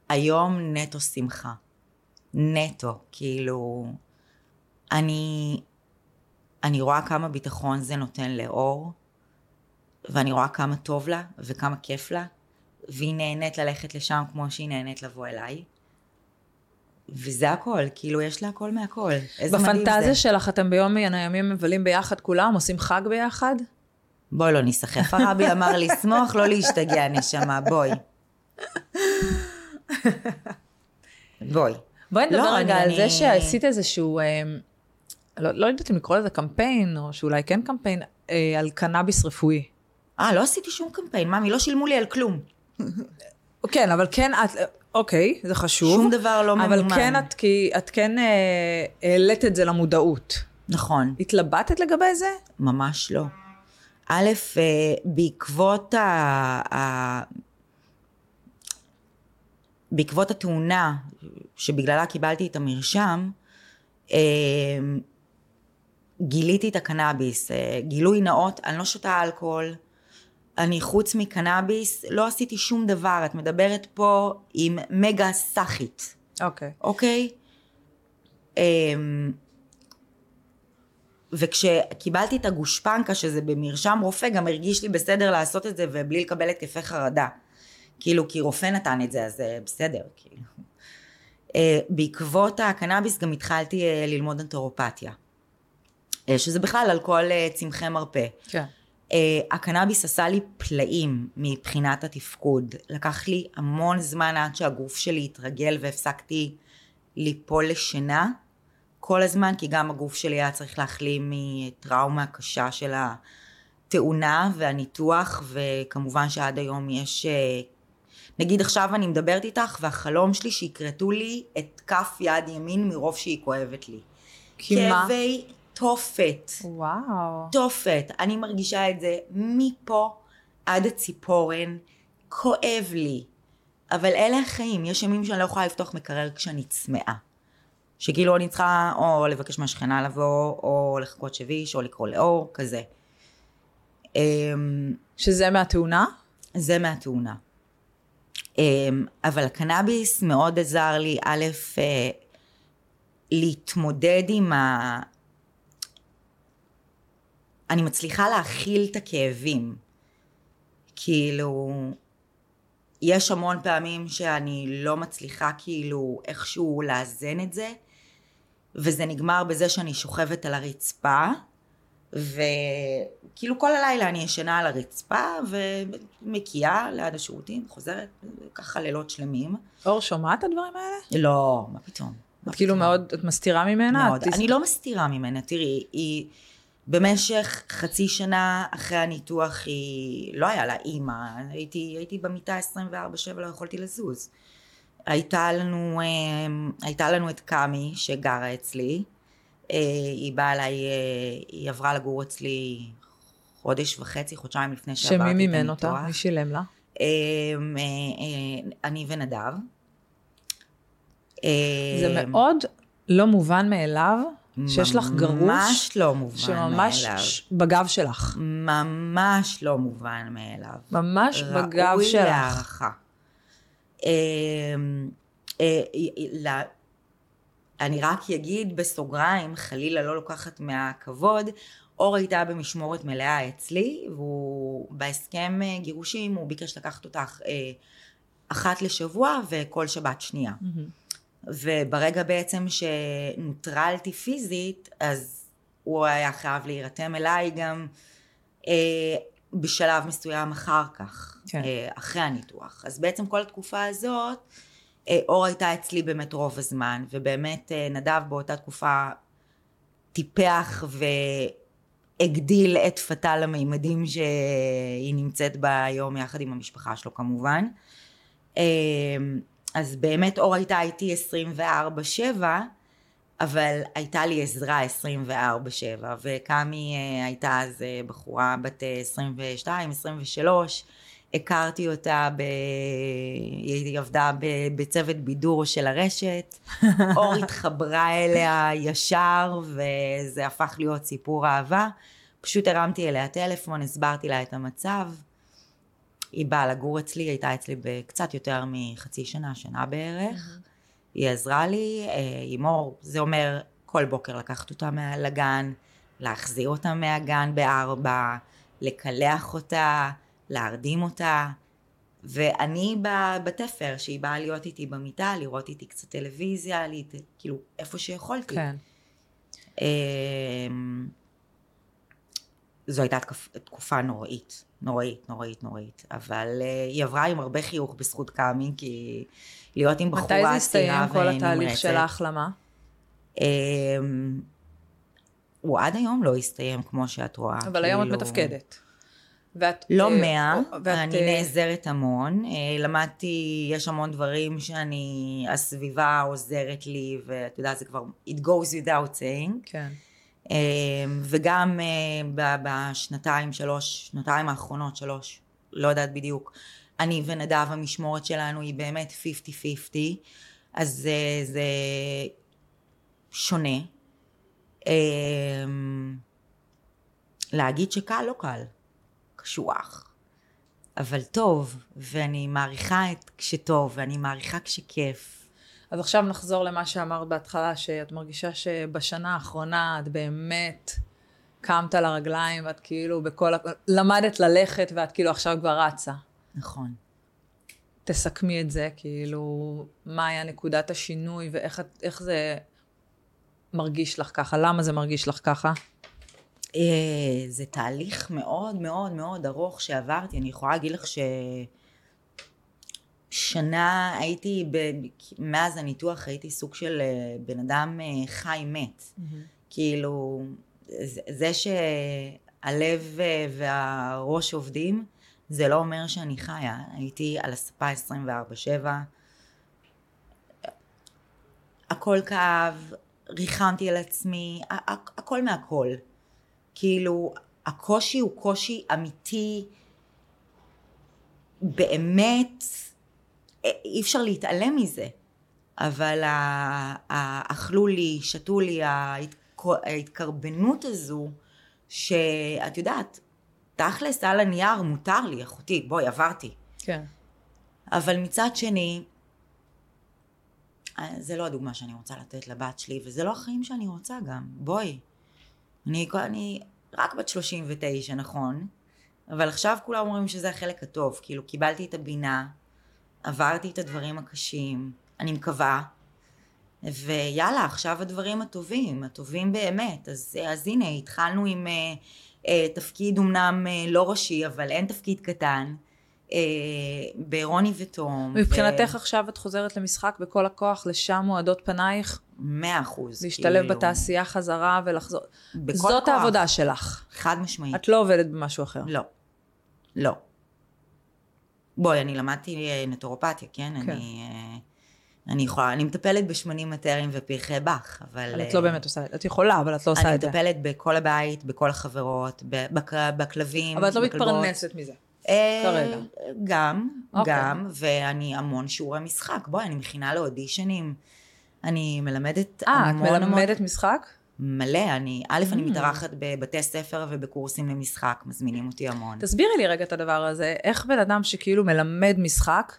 היום נטו שמחה. נטו, כאילו, אני, אני רואה כמה ביטחון זה נותן לאור, ואני רואה כמה טוב לה וכמה כיף לה, והיא נהנית ללכת לשם כמו שהיא נהנית לבוא אליי. וזה הכל, כאילו יש לה הכל מהכל. איזה מדהים זה. בפנטזיה שלך אתם ביום מן הימים מבלים ביחד כולם, עושים חג ביחד? בואי לא ניסחף, הרבי אמר לשמוח, לא להשתגע נשמה, בואי. בואי. בואי נדבר לא, רגע אני- על זה אני- שעשית איזשהו, אה, לא, לא יודעת אם לקרוא לזה קמפיין, או שאולי כן קמפיין, אה, על קנאביס רפואי. אה, לא עשיתי שום קמפיין, ממי, לא שילמו לי על כלום. כן, אבל כן את, אוקיי, זה חשוב. שום דבר לא ממומן. אבל כן את, כי את כן אה, העלית את זה למודעות. נכון, התלבטת לגבי זה? ממש לא. א', אה, בעקבות ה... ה... בעקבות התאונה שבגללה קיבלתי את המרשם, אה, גיליתי את הקנאביס. אה, גילוי נאות, אני לא שותה אלכוהול. אני חוץ מקנאביס לא עשיתי שום דבר. את מדברת פה עם מגה סאחית. אוקיי. אוקיי? אמ, וכשקיבלתי את הגושפנקה, שזה במרשם רופא, גם הרגיש לי בסדר לעשות את זה ובלי לקבל התקפי חרדה. כאילו, כי רופא נתן את זה, אז זה בסדר, כאילו. אה, בעקבות הקנאביס גם התחלתי אה, ללמוד אנתרופתיה. אה, שזה בכלל על כל צמחי מרפא. כן. הקנאביס עשה לי פלאים מבחינת התפקוד. לקח לי המון זמן עד שהגוף שלי התרגל והפסקתי ליפול לשינה כל הזמן, כי גם הגוף שלי היה צריך להחלים מטראומה קשה של התאונה והניתוח, וכמובן שעד היום יש נגיד עכשיו אני מדברת איתך והחלום שלי שיכרתו לי את כף יד ימין מרוב שהיא כואבת לי. כי מה? כאבי תופת. וואו. תופת. אני מרגישה את זה מפה עד הציפורן. כואב לי. אבל אלה החיים. יש ימים שאני לא יכולה לפתוח מקרר כשאני צמאה. שכאילו אני צריכה או לבקש מהשכנה לבוא, או לחכות שביש, או לקרוא לאור, כזה. אמ, שזה מהתאונה? זה מהתאונה. אמ, אבל הקנאביס מאוד עזר לי, א', אה, להתמודד עם ה... אני מצליחה להכיל את הכאבים. כאילו, יש המון פעמים שאני לא מצליחה כאילו איכשהו לאזן את זה, וזה נגמר בזה שאני שוכבת על הרצפה, וכאילו כל הלילה אני ישנה על הרצפה ומקיאה ליד השירותים, חוזרת, ככה לילות שלמים. אור, שומעת את הדברים האלה? לא, מה פתאום. את כאילו מאוד, את מסתירה ממנה? מאוד. אני לא מסתירה ממנה, תראי, היא במשך חצי שנה אחרי הניתוח היא, לא היה לה אימא, הייתי, הייתי במיטה 24-7, לא יכולתי לזוז. הייתה לנו, אה, הייתה לנו את קאמי שגרה אצלי, אה, היא באה אליי, אה, היא עברה לגור אצלי חודש וחצי, חודשיים לפני שעברתי את הניתוח. שמי מימן אותה? מי שילם לה? אה, אני ונדב. זה מאוד לא מובן מאליו שיש לך גרוש. ממש לא מובן מאליו. שממש בגב שלך. ממש לא מובן מאליו. ממש בגב שלך. ראוי להערכה. אני רק אגיד בסוגריים, חלילה לא לוקחת מהכבוד, אור הייתה במשמורת מלאה אצלי, והוא בהסכם אה, גירושים הוא ביקש לקחת אותך אה, אחת לשבוע וכל שבת שנייה. Mm-hmm. וברגע בעצם שנוטרלתי פיזית, אז הוא היה חייב להירתם אליי גם אה, בשלב מסוים אחר כך, כן. אה, אחרי הניתוח. אז בעצם כל התקופה הזאת, אה, אור הייתה אצלי באמת רוב הזמן, ובאמת אה, נדב באותה תקופה טיפח והגדיל את פתה למימדים שהיא נמצאת בה היום יחד עם המשפחה שלו כמובן. אז באמת אור הייתה איתי 24-7, אבל הייתה לי עזרה 24-7, וקאמי הייתה אז בחורה בת 22, 23, הכרתי אותה, ב... היא עבדה בצוות בידור של הרשת, *laughs* אור התחברה אליה ישר וזה הפך להיות סיפור אהבה. פשוט הרמתי אליה טלפון, הסברתי לה את המצב. היא באה לגור אצלי, היא הייתה אצלי בקצת יותר מחצי שנה, שנה בערך. היא עזרה לי, אה, עם אור, זה אומר כל בוקר לקחת אותה לגן, להחזיר אותה מהגן בארבע, לקלח אותה. להרדים אותה, ואני בתפר, שהיא באה להיות איתי במיטה, לראות איתי קצת טלוויזיה, לי, כאילו, איפה שיכולתי. כן. אמ, זו הייתה תקופה נוראית, נוראית, נוראית, נוראית, אבל אה, היא עברה עם הרבה חיוך בזכות קאמי, כי להיות עם בחורה צעירה ונמרצת. מתי זה הסתיים כל התהליך של ההחלמה? אמ, הוא עד היום לא הסתיים כמו שאת רואה. אבל כאילו... היום את כאילו- מתפקדת. ואת... לא אה, מאה, ואת... אני אה, נעזרת המון. אה, למדתי, יש המון דברים שאני, הסביבה עוזרת לי, ואת יודעת, זה כבר, it goes without saying. כן. וגם בשנתיים, שלוש, שנתיים האחרונות, שלוש, לא יודעת בדיוק, אני ונדב, המשמורת שלנו היא באמת 50-50, אז זה, זה שונה. להגיד שקל, לא קל. קשוח. אבל טוב, ואני מעריכה את כשטוב, ואני מעריכה כשכיף. אז עכשיו נחזור למה שאמרת בהתחלה, שאת מרגישה שבשנה האחרונה את באמת קמת לרגליים ואת כאילו בכל... למדת ללכת ואת כאילו עכשיו כבר רצה. נכון. תסכמי את זה, כאילו, מה היה נקודת השינוי ואיך זה מרגיש לך ככה? למה זה מרגיש לך ככה? אה, זה תהליך מאוד מאוד מאוד ארוך שעברתי, אני יכולה להגיד לך ששנה הייתי, ב... מאז הניתוח הייתי סוג של אה, בן אדם אה, חי מת. כאילו, זה- שהלב והראש עובדים, זה לא אומר שאני חיה. הייתי על הספה 24-7, הכל כאב, ריחמתי על עצמי, הכל מהכל. כאילו, הקושי הוא קושי אמיתי, באמת, אה, אי אפשר להתעלם מזה. אבל אכלו לי, שתו לי, ההתק- ההתקרבנות הזו, שאת יודעת, תכלס על הנייר מותר לי, אחותי, בואי, עברתי. כן. אבל מצד שני, אה, זה לא הדוגמה שאני רוצה לתת לבת שלי, וזה לא החיים שאני רוצה גם. בואי. אני, אני רק בת 39, נכון? אבל עכשיו כולם אומרים שזה החלק הטוב. כאילו, קיבלתי את הבינה, עברתי את הדברים הקשים, אני מקווה, ויאללה, עכשיו הדברים הטובים, הטובים באמת. אז, אז הנה, התחלנו עם אה, תפקיד אמנם אה, לא ראשי, אבל אין תפקיד קטן. אה, ברוני ותום. מבחינתך עכשיו את חוזרת למשחק בכל הכוח, לשם מועדות פנייך, מאה אחוז. להשתלב כאילו, בתעשייה חזרה ולחזור. בכל זאת כוח. העבודה שלך. חד משמעית. את לא עובדת במשהו אחר. לא. לא. בואי, אני למדתי אה, נטורופתיה, כן? כן. אני, אה, אני יכולה, אני מטפלת בשמנים מטרים ופרחי באך, אבל... אבל את אה, לא באמת עושה את זה. את יכולה, אבל את לא עושה אני את זה. מטפלת בכל הבית, בכל החברות, בכלבים, אבל את לא. מתפרנסת מזה. אה, כרגע. גם, אוקיי. גם, ואני המון שיעורי משחק. בואי, אני מכינה לאודישנים, אני מלמדת אה, את המון המון... מלמדת משחק? מלא, אני, א', אני Mm. מתארחת בבתי ספר ובקורסים למשחק, מזמינים אותי המון. תסבירי לי רגע את הדבר הזה. איך בן אדם שכאילו מלמד משחק,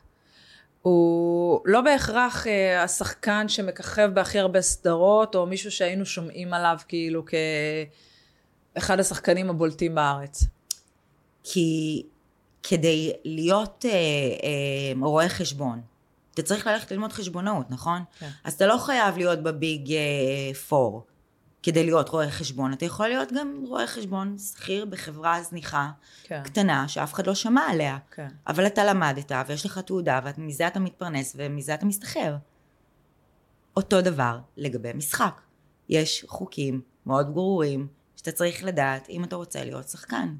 הוא לא בהכרח אה, השחקן שמככב בהכי הרבה סדרות, או מישהו שהיינו שומעים עליו כאילו כאחד השחקנים הבולטים בארץ. כי כדי להיות אה, אה, רואה חשבון, אתה צריך ללכת ללמוד חשבונאות, נכון? כן. אז אתה לא חייב להיות בביג אה, פור כדי להיות רואה חשבון, אתה יכול להיות גם רואה חשבון שכיר בחברה זניחה, כן. קטנה, שאף אחד לא שמע עליה. כן. אבל אתה למדת, ויש לך תעודה, ומזה אתה מתפרנס, ומזה אתה מסתחרר. אותו דבר לגבי משחק. יש חוקים מאוד ברורים, שאתה צריך לדעת אם אתה רוצה להיות שחקן.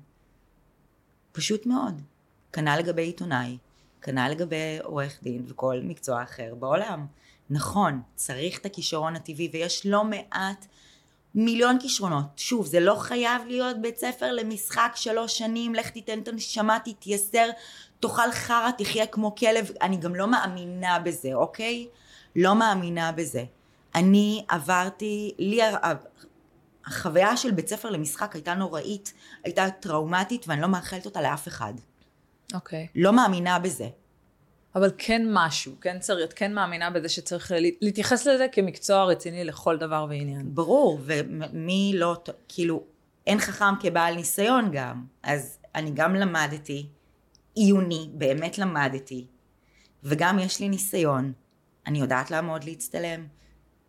פשוט מאוד. כנ"ל לגבי עיתונאי, כנ"ל לגבי עורך דין וכל מקצוע אחר בעולם. נכון, צריך את הכישרון הטבעי, ויש לא מעט, מיליון כישרונות. שוב, זה לא חייב להיות בית ספר למשחק שלוש שנים, לך תיתן את הנשמה, תתייסר, תאכל חרא, תחיה כמו כלב. אני גם לא מאמינה בזה, אוקיי? לא מאמינה בזה. אני עברתי, לי החוויה של בית ספר למשחק הייתה נוראית, הייתה טראומטית, ואני לא מאחלת אותה לאף אחד. אוקיי. לא מאמינה בזה. אבל כן משהו, כן צריך, את כן מאמינה בזה שצריך לה- להתייחס לזה כמקצוע רציני לכל דבר ועניין. ברור, ומי לא, כאילו, אין חכם כבעל ניסיון גם. אז אני גם למדתי, עיוני, באמת למדתי, וגם יש לי ניסיון. אני יודעת לעמוד להצטלם,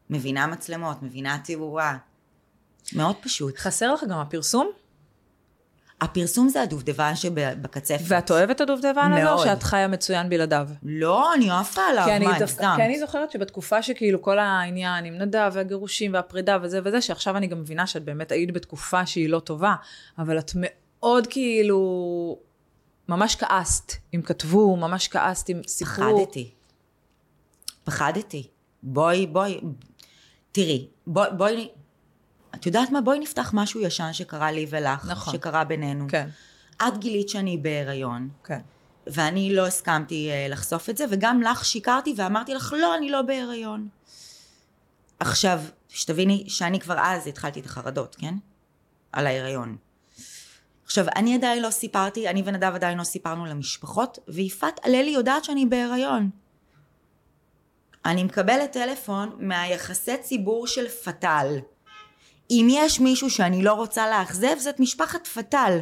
מבינה מצלמות, מבינה תאורה. מאוד פשוט. חסר לך גם הפרסום? הפרסום זה הדובדבן שבקצפת. ואת אוהבת את הדובדבן הזה, או. שאת חיה מצוין בלעדיו? לא, אני עפה עליו, כי מה, הגזמת? כי אני זוכרת שבתקופה שכאילו כל העניין עם נדב והגירושים והפרידה וזה וזה, שעכשיו אני גם מבינה שאת באמת היית בתקופה שהיא לא טובה, אבל את מאוד כאילו, ממש כעסת אם כתבו, ממש כעסת אם סיפרו. פחדתי. פחדתי. בואי, בואי, תראי, בואי, בואי, את יודעת מה? בואי נפתח משהו ישן שקרה לי ולך, נכון. שקרה בינינו. כן, את גילית שאני בהיריון, כן. ואני לא הסכמתי אה, לחשוף את זה, וגם לך שיקרתי ואמרתי לך, לא, אני לא בהיריון. עכשיו, שתביני שאני כבר אז התחלתי את החרדות, כן? על ההיריון. עכשיו, אני עדיין לא סיפרתי, אני ונדב עדיין לא סיפרנו למשפחות, ויפעת הללי יודעת שאני בהיריון. אני מקבלת טלפון מהיחסי ציבור של פתאל. אם יש מישהו שאני לא רוצה לאכזב, זאת משפחת פטל.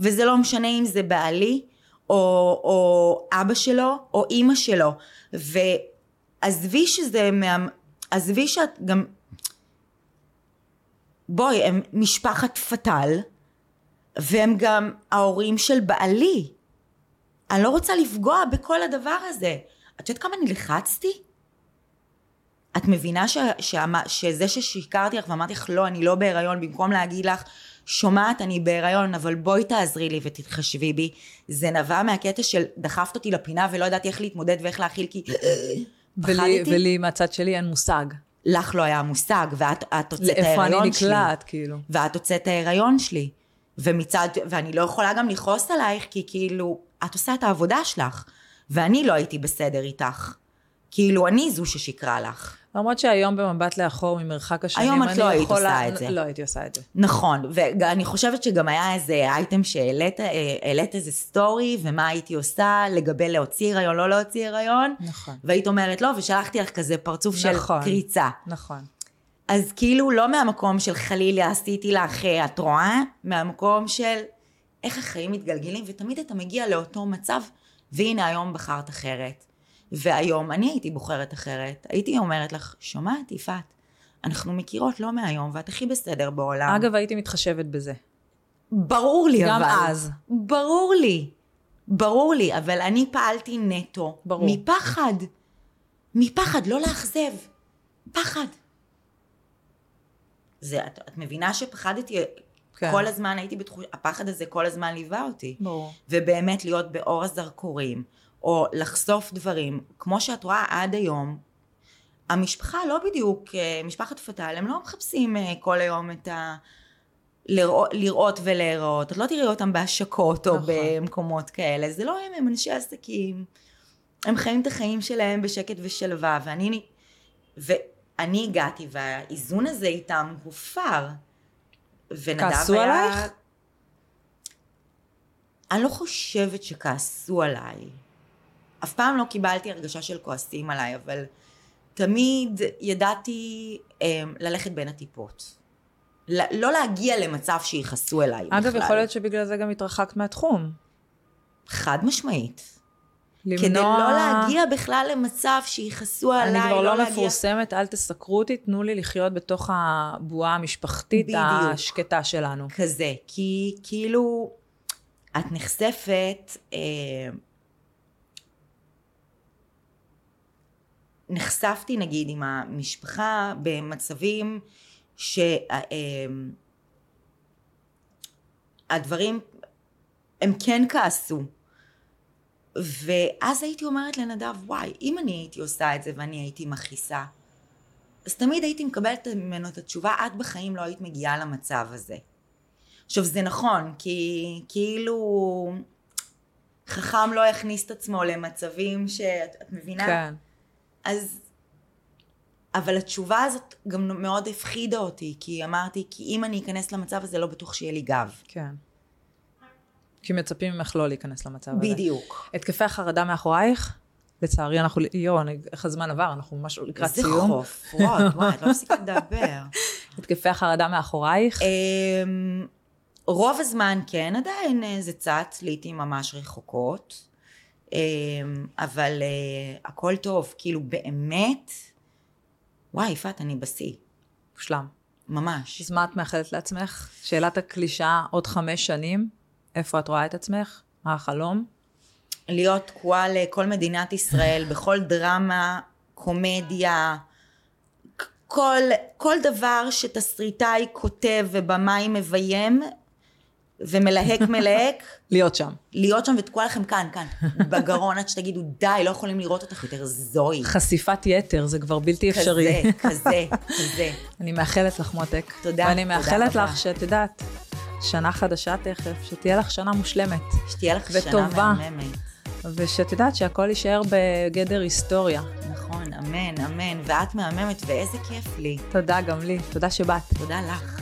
וזה לא משנה אם זה בעלי, או, או אבא שלו, או אימא שלו. ועזבי שזה מה... עזבי שאת גם... בואי, הם משפחת פטל, והם גם ההורים של בעלי. אני לא רוצה לפגוע בכל הדבר הזה. את יודעת כמה נלחצתי? את מבינה ש, ש, שזה ששיקרתי לך ואמרתי לך לא, אני לא בהיריון, במקום להגיד לך, שומעת, אני בהיריון, אבל בואי תעזרי לי ותתחשבי בי, זה נבע מהקטע של דחפת אותי לפינה ולא ידעתי איך להתמודד ואיך להכיל, כי ולי, ולי מהצד שלי אין מושג. לך לא היה מושג, ואת הוצאת ההיריון שלי. לאיפה אני נקלעת, כאילו. ואת הוצאת ההיריון שלי. ומצד, ואני לא יכולה גם לכעוס עלייך, כי כאילו, את עושה את העבודה שלך, ואני לא הייתי בסדר איתך. כאילו, אני זו ששיקרה לך. למרות שהיום במבט לאחור ממרחק השנים, היום את לא היית עושה את זה. לא הייתי עושה את זה. נכון, ואני חושבת שגם היה איזה אייטם שהעלית אה, איזה סטורי, ומה הייתי עושה לגבי להוציא הריון, לא להוציא הריון. נכון. והיית אומרת לא, ושלחתי לך כזה פרצוף של נכון, קריצה. נכון. אז כאילו לא מהמקום של חלילה עשיתי לך, אה, את רואה? מהמקום של איך החיים מתגלגלים, ותמיד אתה מגיע לאותו מצב, והנה היום בחרת אחרת. והיום אני הייתי בוחרת אחרת. הייתי אומרת לך, שומעת, יפעת, אנחנו מכירות לא מהיום, ואת הכי בסדר בעולם. אגב, הייתי מתחשבת בזה. ברור לי גם אבל. גם אז. ברור לי. ברור לי, אבל אני פעלתי נטו. ברור. מפחד. מפחד, לא לאכזב. פחד. זה, את, את מבינה שפחדתי, כן. כל הזמן הייתי בתחוש... הפחד הזה כל הזמן ליווה אותי. ברור. ובאמת להיות באור הזרקורים. או לחשוף דברים, כמו שאת רואה עד היום, המשפחה לא בדיוק, אה, משפחת פטל, הם לא מחפשים אה, כל היום את ה... לראות, לראות ולהיראות, את לא תראי אותם בהשקות או נכון. במקומות כאלה, זה לא הם, הם אנשי עסקים, הם חיים את החיים שלהם בשקט ושלווה, ואני, ואני הגעתי והאיזון הזה איתם הופר. כעסו היה... עלייך? אני לא חושבת שכעסו עליי. אף פעם לא קיבלתי הרגשה של כועסים עליי, אבל תמיד ידעתי אה, ללכת בין הטיפות. לא להגיע למצב שיכעסו אליי אגב, בכלל. יכול להיות שבגלל זה גם התרחקת מהתחום. חד משמעית. למנוע... כדי לא להגיע בכלל למצב שיכעסו עליי, אני כבר לא, לא להגיע... מפורסמת, אל תסקרו אותי, תנו לי לחיות בתוך הבועה המשפחתית בדיוק. השקטה שלנו. כזה, כי כאילו, את נחשפת... אה, נחשפתי נגיד עם המשפחה במצבים שהדברים אמ, הם כן כעסו ואז הייתי אומרת לנדב וואי אם אני הייתי עושה את זה ואני הייתי מכעיסה אז תמיד הייתי מקבלת ממנו את התשובה את בחיים לא היית מגיעה למצב הזה עכשיו זה נכון כי כאילו חכם לא יכניס את עצמו למצבים שאת מבינה? כן. אז... אבל התשובה הזאת גם מאוד הפחידה אותי, כי אמרתי, כי אם אני אכנס למצב הזה, לא בטוח שיהיה לי גב. כן. כי מצפים ממך לא להיכנס למצב הזה. בדיוק. התקפי החרדה מאחורייך? לצערי, אנחנו, יואו, איך הזמן עבר, אנחנו ממש לקראת סיום. איזה חופרות, וואי, *laughs* את לא מפסיקה לדבר. התקפי החרדה מאחורייך? אמ, רוב הזמן כן, עדיין אה, זה צץ, לעיתים ממש רחוקות. אמ, אבל אה, הכל טוב, כאילו באמת, וואי, יפעת, אני בשיא. מושלם. ממש. אז מה את מאחלת לעצמך? שאלת הקלישאה, עוד חמש שנים, איפה את רואה את עצמך? מה החלום? להיות תקועה לכל מדינת ישראל, בכל דרמה, קומדיה, כל, כל דבר שתסריטאי כותב ובמאי מביים, ומלהק מלהק. *laughs* להיות שם. להיות שם ותקוע לכם כאן, כאן, בגרון, עד שתגידו, די, לא יכולים לראות אותך יותר, זוהי. חשיפת יתר, זה כבר בלתי אפשרי. כזה, כזה, כזה. *laughs* אני מאחלת לך מותק. תודה, ואני מאחלת לך שאת יודעת, שנה חדשה תכף, שתהיה לך שנה מושלמת. שתהיה לך שנה מהממת. ושאת יודעת שהכל יישאר בגדר היסטוריה. נכון, אמן, אמן. ואת מהממת, ואיזה כיף לי. תודה גם לי, תודה שבאת. תודה לך.